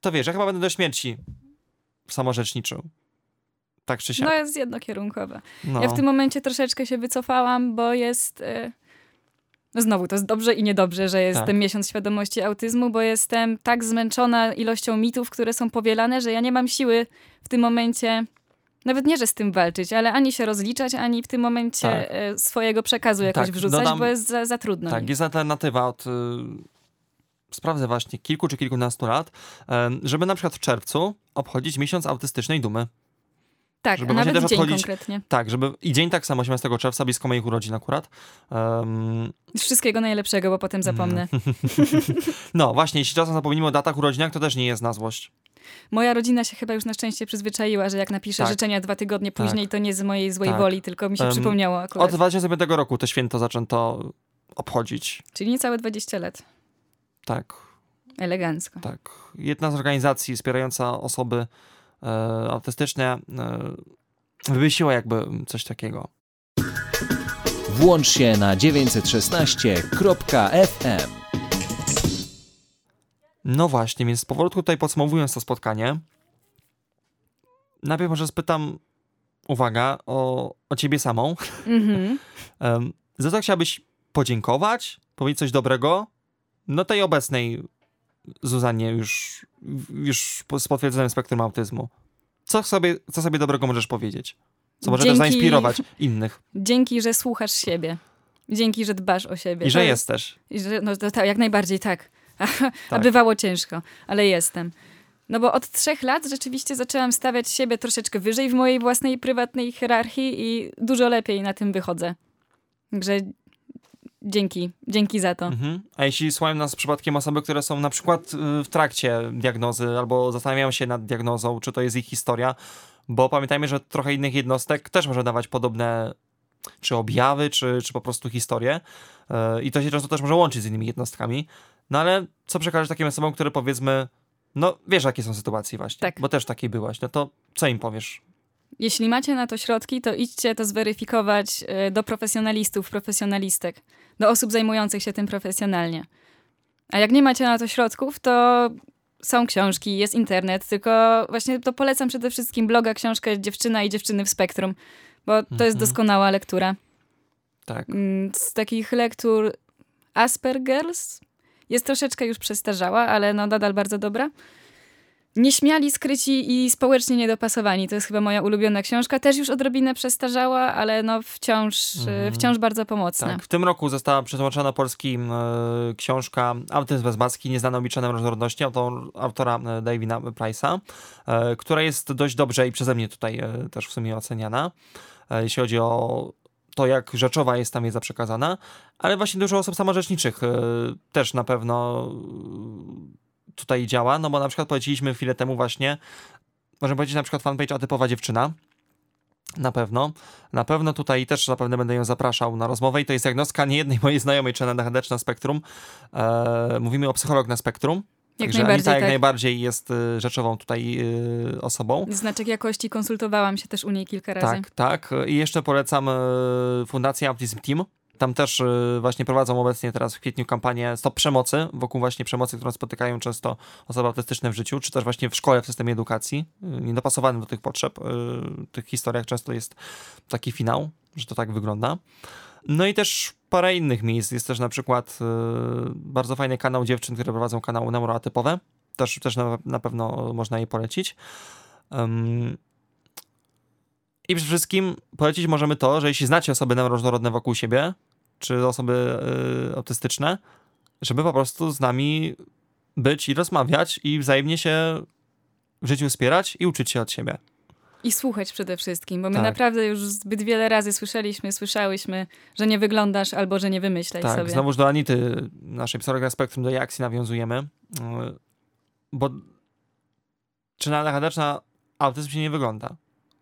to wiesz, ja chyba będę do śmierci samorzeczniczył. Tak czy siak. No jest jednokierunkowe. No. Ja w tym momencie troszeczkę się wycofałam, bo jest... y, No znowu, to jest dobrze i niedobrze, że jest Tak. ten miesiąc świadomości autyzmu, bo jestem tak zmęczona ilością mitów, które są powielane, że ja nie mam siły w tym momencie... Nawet nie, że z tym walczyć, ale ani się rozliczać, ani w tym momencie Tak. e, swojego przekazu jakoś Tak, wrzucać, dodam- bo jest za, za trudno. Tak, jest alternatywa od. Sprawdzę właśnie kilku czy kilkunastu lat, żeby na przykład w czerwcu obchodzić miesiąc autystycznej dumy. tak żeby nawet też dzień konkretnie. Tak, żeby. I dzień tak samo, 18 czerwca, blisko moich urodzin akurat. Em, Wszystkiego najlepszego, bo potem zapomnę. no właśnie, jeśli czasem zapomnimy o datach urodzinach, to też nie jest na złość. Moja rodzina się chyba już na szczęście przyzwyczaiła, że jak napiszę Tak. życzenia dwa tygodnie Tak. później, to nie z mojej złej Tak. woli, tylko mi się Em, przypomniało akurat. Od 2005 roku to święto zaczęto obchodzić. Czyli niecałe 20 lat. Tak, Elegancko. tak. Jedna z organizacji wspierająca osoby e, autystyczne e, wymyśliła jakby coś takiego. Włącz się na 916.fm. No właśnie, więc powolutku tutaj podsumowując to spotkanie, najpierw może spytam, uwaga, o, o ciebie samą. Mhm. Em, za co chciałabyś podziękować, powiedzieć coś dobrego? No tej obecnej Zuzanie już, już z potwierdzonym spektrum autyzmu. Co sobie, co sobie dobrego możesz powiedzieć? Co może też Dzięki- zainspirować innych? Dzięki, że słuchasz siebie. Dzięki, że dbasz o siebie. I że To jesteś. I że, no to, tak, jak najbardziej tak. A, a Tak. bywało ciężko, ale jestem. No bo od trzech lat rzeczywiście zaczęłam stawiać siebie troszeczkę wyżej w mojej własnej prywatnej hierarchii i dużo lepiej na tym wychodzę. Także dzięki, dzięki za to. Mhm. A jeśli słuchają nas przypadkiem osoby, które są na przykład y, w trakcie diagnozy albo zastanawiają się nad diagnozą, czy to jest ich historia, bo pamiętajmy, że trochę innych jednostek też może dawać podobne czy objawy, czy, czy po prostu historie y, i to się często też może łączyć z innymi jednostkami. No ale co przekażesz takim osobom, które powiedzmy, no wiesz jakie są sytuacje właśnie, Tak. bo też takiej byłaś, no to co im powiesz? Jeśli macie na to środki, to idźcie to zweryfikować e, do profesjonalistów, profesjonalistek, do osób zajmujących się tym profesjonalnie. A jak nie macie na to środków, to są książki, jest internet, tylko właśnie to polecam przede wszystkim bloga, książkę Dziewczyna i Dziewczyny w Spektrum, bo to jest Mhm. doskonała lektura. Tak. Mm, Z takich lektur Asperger's jest troszeczkę już przestarzała, ale no nadal bardzo dobra. Nieśmiali, skryci i społecznie niedopasowani. To jest chyba moja ulubiona książka. Też już odrobinę przestarzała, ale no wciąż, Mhm. wciąż bardzo pomocna. Tak, w tym roku została przetłumaczona na polski e, książka Autyzm bez maski, nieznane obliczanem różnorodności autor, autora e, Davina Price'a, e, która jest dość dobrze i przeze mnie tutaj e, też w sumie oceniana, e, jeśli chodzi o to, jak rzeczowa jest tam wiedza przekazana, ale właśnie dużo osób samorzeczniczych e, też na pewno tutaj działa, no bo na przykład poleciliśmy chwilę temu właśnie, możemy powiedzieć na przykład fanpage Atypowa Dziewczyna, na pewno. Na pewno tutaj też zapewne będę ją zapraszał na rozmowę i to jest diagnostka nie jednej mojej znajomej, czy na czy na Spektrum. E, mówimy o psycholog na Spektrum. Jak Także najbardziej, Anita jak tak. najbardziej jest y, rzeczową tutaj y, osobą. Znaczek jakości konsultowałam się też u niej kilka razy. Tak, tak. I jeszcze polecam y, Fundację Autism Team. Tam też y, właśnie prowadzą obecnie teraz w kwietniu kampanię Stop Przemocy, wokół właśnie przemocy, którą spotykają często osoby autystyczne w życiu, czy też właśnie w szkole, w systemie edukacji, y, niedopasowanym do tych potrzeb. y, W tych historiach często jest taki finał, że to tak wygląda. No i też parę innych miejsc. Jest też na przykład y, bardzo fajny kanał dziewczyn, które prowadzą kanały neuroatypowe. Też, też na, pewno można je polecić. I przede wszystkim polecić możemy to, że jeśli znacie osoby neuroróżnorodne wokół siebie, czy osoby y, autystyczne, żeby po prostu z nami być i rozmawiać i wzajemnie się w życiu wspierać i uczyć się od siebie. I słuchać przede wszystkim, bo my Tak. naprawdę już zbyt wiele razy słyszeliśmy, słyszałyśmy, że nie wyglądasz albo że nie wymyślaj Tak, sobie. znowuż do Anity, naszej psychologa spektrum, do Jaksi nawiązujemy, yy, bo czy na ADHD, czy na autyzm się nie wygląda.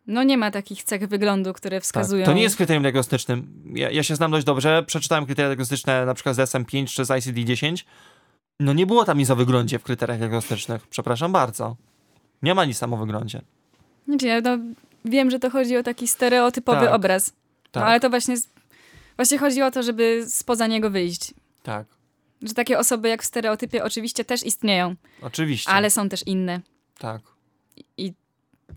No nie ma takich cech wyglądu, które Tak. wskazują. To nie jest kryterium diagnostycznym. Ja, ja się znam dość dobrze, przeczytałem kryteria diagnostyczne na przykład z DSM-5 czy z ICD-10. No nie było tam nic o wyglądzie w kryteriach diagnostycznych, przepraszam bardzo. Nie ma nic tam o wyglądzie. Znaczy, ja no, wiem, że to chodzi o taki stereotypowy Tak. obraz. Tak, No, ale to właśnie, właśnie chodzi o to, żeby spoza niego wyjść. tak, Że takie osoby jak w stereotypie oczywiście też istnieją, oczywiście. ale są też inne. Tak, I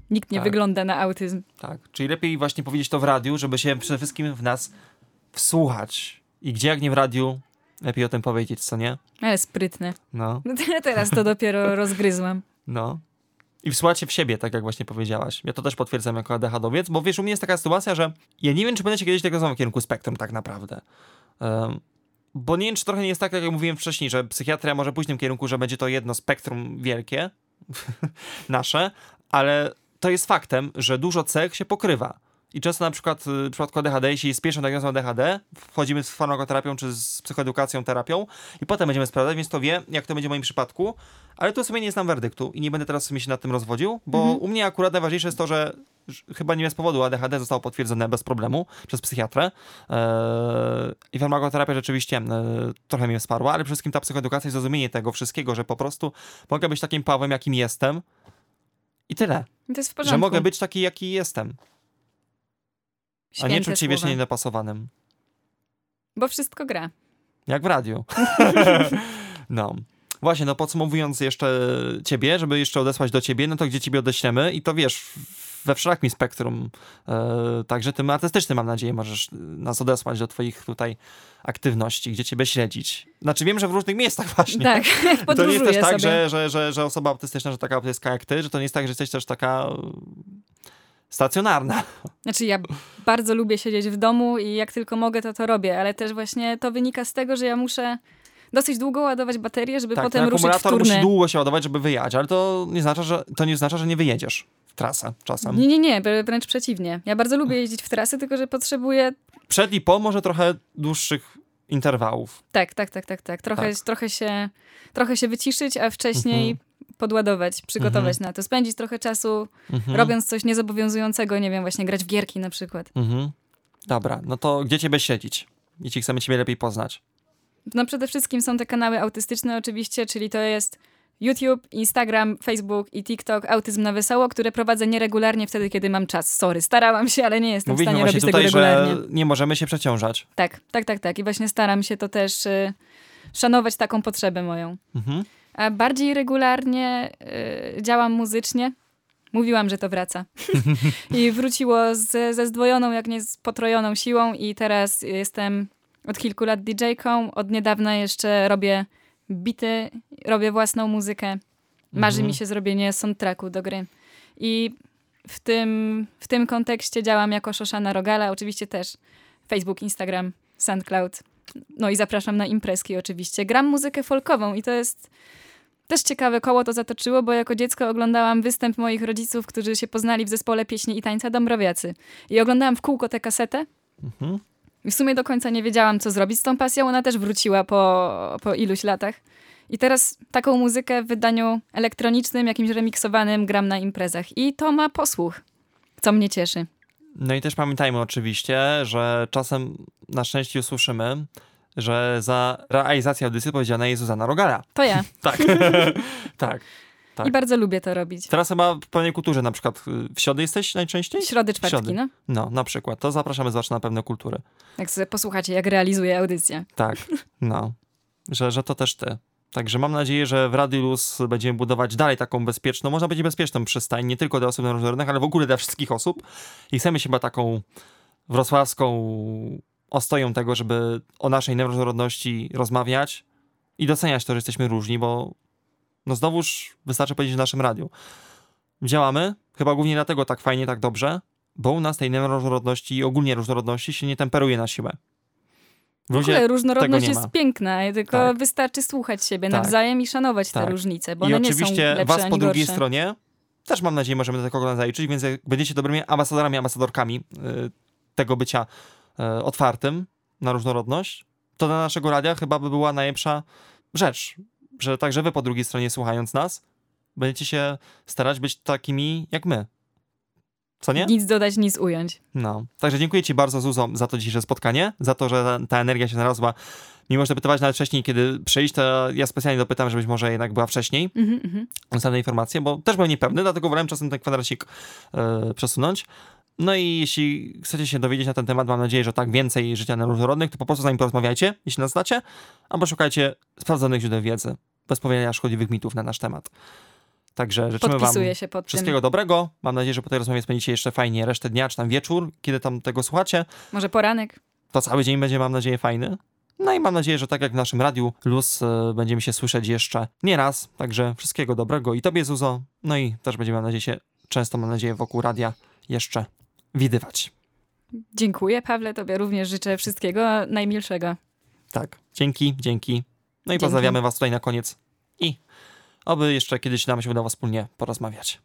nikt nie Tak. wygląda na autyzm. tak. Czyli lepiej właśnie powiedzieć to w radiu, żeby się przede wszystkim w nas wsłuchać. I gdzie jak nie w radiu, lepiej o tym powiedzieć, co nie? Ale sprytne. No. No teraz to dopiero rozgryzłam. No. I wsłuchać się w siebie, tak jak właśnie powiedziałaś. Ja to też potwierdzam jako ADHD-owiec, bo wiesz, u mnie jest taka sytuacja, że ja nie wiem, czy będę się kiedyś tego w kierunku spektrum tak naprawdę. Um, bo nie wiem, czy trochę nie jest tak, jak mówiłem wcześniej, że psychiatria może pójść w tym kierunku, że będzie to jedno spektrum wielkie, nasze, ale to jest faktem, że dużo cech się pokrywa. I często na przykład y, w przypadku ADHD, jeśli jest pierwszą diagnozą ADHD, wchodzimy z farmakoterapią czy z psychoedukacją, terapią i potem będziemy sprawdzać, więc to wie, jak to będzie w moim przypadku, ale tu sobie nie znam werdyktu i nie będę teraz sobie się nad tym rozwodził, bo Mhm. u mnie akurat najważniejsze jest to, że chyba nie bez powodu ADHD zostało potwierdzone bez problemu przez psychiatrę eee, i farmakoterapia rzeczywiście e, trochę mnie wsparła, ale przede wszystkim ta psychoedukacja i zrozumienie tego wszystkiego, że po prostu mogę być takim Pawłem, jakim jestem i tyle, to jest w porządku. że mogę być taki, jaki jestem, a nie Święte czuć się wiecznie niedopasowanym. Bo wszystko gra. Jak w radiu. no. Właśnie, no podsumowując jeszcze ciebie, żeby jeszcze odesłać do ciebie, no to gdzie ciebie odeślemy i to wiesz, we wszelakim spektrum, e, także tym artystycznym mam nadzieję możesz nas odesłać do twoich tutaj aktywności, gdzie ciebie śledzić. Znaczy wiem, że w różnych miejscach właśnie. Tak, to nie jest też tak, że, że, że, że osoba autystyczna, że taka autystyka jak ty, że to nie jest tak, że jesteś też taka e, stacjonarna. Znaczy ja bardzo lubię siedzieć w domu i jak tylko mogę, to to robię, ale też właśnie to wynika z tego, że ja muszę dosyć długo ładować baterię, żeby Tak, potem ten ruszyć w akumulator turnę. musi długo się ładować, żeby wyjechać, ale to nie znaczy, że, to nie oznacza, że nie wyjedziesz w trasę czasem. Nie, nie, nie, wrę- wręcz przeciwnie. Ja bardzo lubię jeździć w trasy, tylko że potrzebuję Przed i po może trochę dłuższych interwałów. Tak, tak, tak, tak, tak. Trochę, Tak. Trochę, się, trochę się wyciszyć, a wcześniej podładować, przygotować na to. Spędzić trochę czasu Mhm. robiąc coś niezobowiązującego, nie wiem, właśnie grać w gierki na przykład. Mhm. Dobra, no to gdzie ciebie śledzić? Jeśli chcemy ciebie lepiej poznać. No przede wszystkim są te kanały autystyczne oczywiście, czyli to jest YouTube, Instagram, Facebook i TikTok Autyzm na Wesoło, które prowadzę nieregularnie wtedy, kiedy mam czas. Sorry, starałam się, ale nie jestem w Mówiliśmy stanie właśnie robić tego tutaj, regularnie. że nie możemy się przeciążać. Tak, tak, tak, tak. I właśnie staram się to też y, szanować taką potrzebę moją. Mhm. A bardziej regularnie y, działam muzycznie. Mówiłam, że to wraca. I wróciło z, ze zdwojoną, jak nie z potrojoną siłą i teraz jestem od kilku lat DJ-ką. Od niedawna jeszcze robię bity, robię własną muzykę. Marzy Mhm. mi się zrobienie soundtracku do gry. I w tym, w tym kontekście działam jako Szoszana Rogala, oczywiście też Facebook, Instagram, SoundCloud. No i zapraszam na imprezki oczywiście. Gram muzykę folkową i to jest też ciekawe koło to zatoczyło, bo jako dziecko oglądałam występ moich rodziców, którzy się poznali w zespole pieśni i tańca Dąbrowiacy. I oglądałam w kółko tę kasetę Mhm. I w sumie do końca nie wiedziałam, co zrobić z tą pasją. Ona też wróciła po, po iluś latach. I teraz taką muzykę w wydaniu elektronicznym, jakimś remiksowanym gram na imprezach. I to ma posłuch, co mnie cieszy. No i też pamiętajmy oczywiście, że czasem na szczęście usłyszymy, że za realizację audycji odpowiedzialna jest Zuzana Rogala. To ja. Tak. tak. Tak. I bardzo lubię to robić. Teraz chyba w pewnej kulturze, na przykład w środę jesteś najczęściej? Środy, czwartki, Środy. no. No, na przykład. To zapraszamy zwłaszcza na pewne kultury. Jak sobie posłuchacie, jak realizuję audycję. Tak, no. Że, że to też ty. Także mam nadzieję, że w Radiu Luz będziemy budować dalej taką bezpieczną, można powiedzieć bezpieczną przystań, nie tylko dla osób różnorodnych, ale w ogóle dla wszystkich osób. I chcemy się chyba taką wrocławską ostoją tego, żeby o naszej różnorodności rozmawiać i doceniać to, że jesteśmy różni, bo no znowuż wystarczy powiedzieć w naszym radiu. Działamy, chyba głównie dlatego tak fajnie, tak dobrze, bo u nas tej różnorodności i ogólnie różnorodności się nie temperuje na siłę. W ogóle różnorodność jest piękna, tylko Tak. wystarczy słuchać siebie Tak. nawzajem i szanować te Tak. różnice, bo I one nie oczywiście są lepsze was ani po drugiej gorsze. stronie też mam nadzieję możemy do tego zaliczyć, więc jak będziecie dobrymi ambasadorami, ambasadorkami y, tego bycia y, otwartym na różnorodność, to dla naszego radia chyba by była najlepsza rzecz, że także wy po drugiej stronie słuchając nas, będziecie się starać być takimi jak my. Co nie? Nic dodać, nic ująć. No. Także dziękuję ci bardzo Zuzo za to dzisiejsze spotkanie, za to, że ta, ta energia się znalazła. Mimo, że pytałeś nawet wcześniej, kiedy przyjść, to ja specjalnie dopytam, żebyś może jednak była wcześniej mhm. ostatnie informacje, bo też byłem niepewny, dlatego wolałem czasem ten kwadracik e, przesunąć. No i jeśli chcecie się dowiedzieć na ten temat, mam nadzieję, że tak więcej życia na różnorodnych, to po prostu z nami porozmawiajcie, jeśli nas znacie, albo szukajcie sprawdzonych źródeł wiedzy, bez powielania szkodliwych mitów na nasz temat. Także życzymy wam Podpisuję się pod tym. wszystkiego dobrego. Mam nadzieję, że po tej rozmowie spędzicie jeszcze fajnie resztę dnia, czy tam wieczór, kiedy tam tego słuchacie. Może poranek? To cały dzień będzie, mam nadzieję, fajny. No i mam nadzieję, że tak jak w naszym radiu Luz e, będziemy się słyszeć jeszcze nie raz. Także wszystkiego dobrego i tobie, Zuzo. No i też będziemy, mam nadzieję, się często, mam nadzieję, wokół radia jeszcze widywać. Dziękuję, Pawle, tobie również życzę wszystkiego najmilszego. Tak. Dzięki, dzięki. No i Dzięki. pozdrawiamy was tutaj na koniec. I oby jeszcze kiedyś nam się udało wspólnie porozmawiać.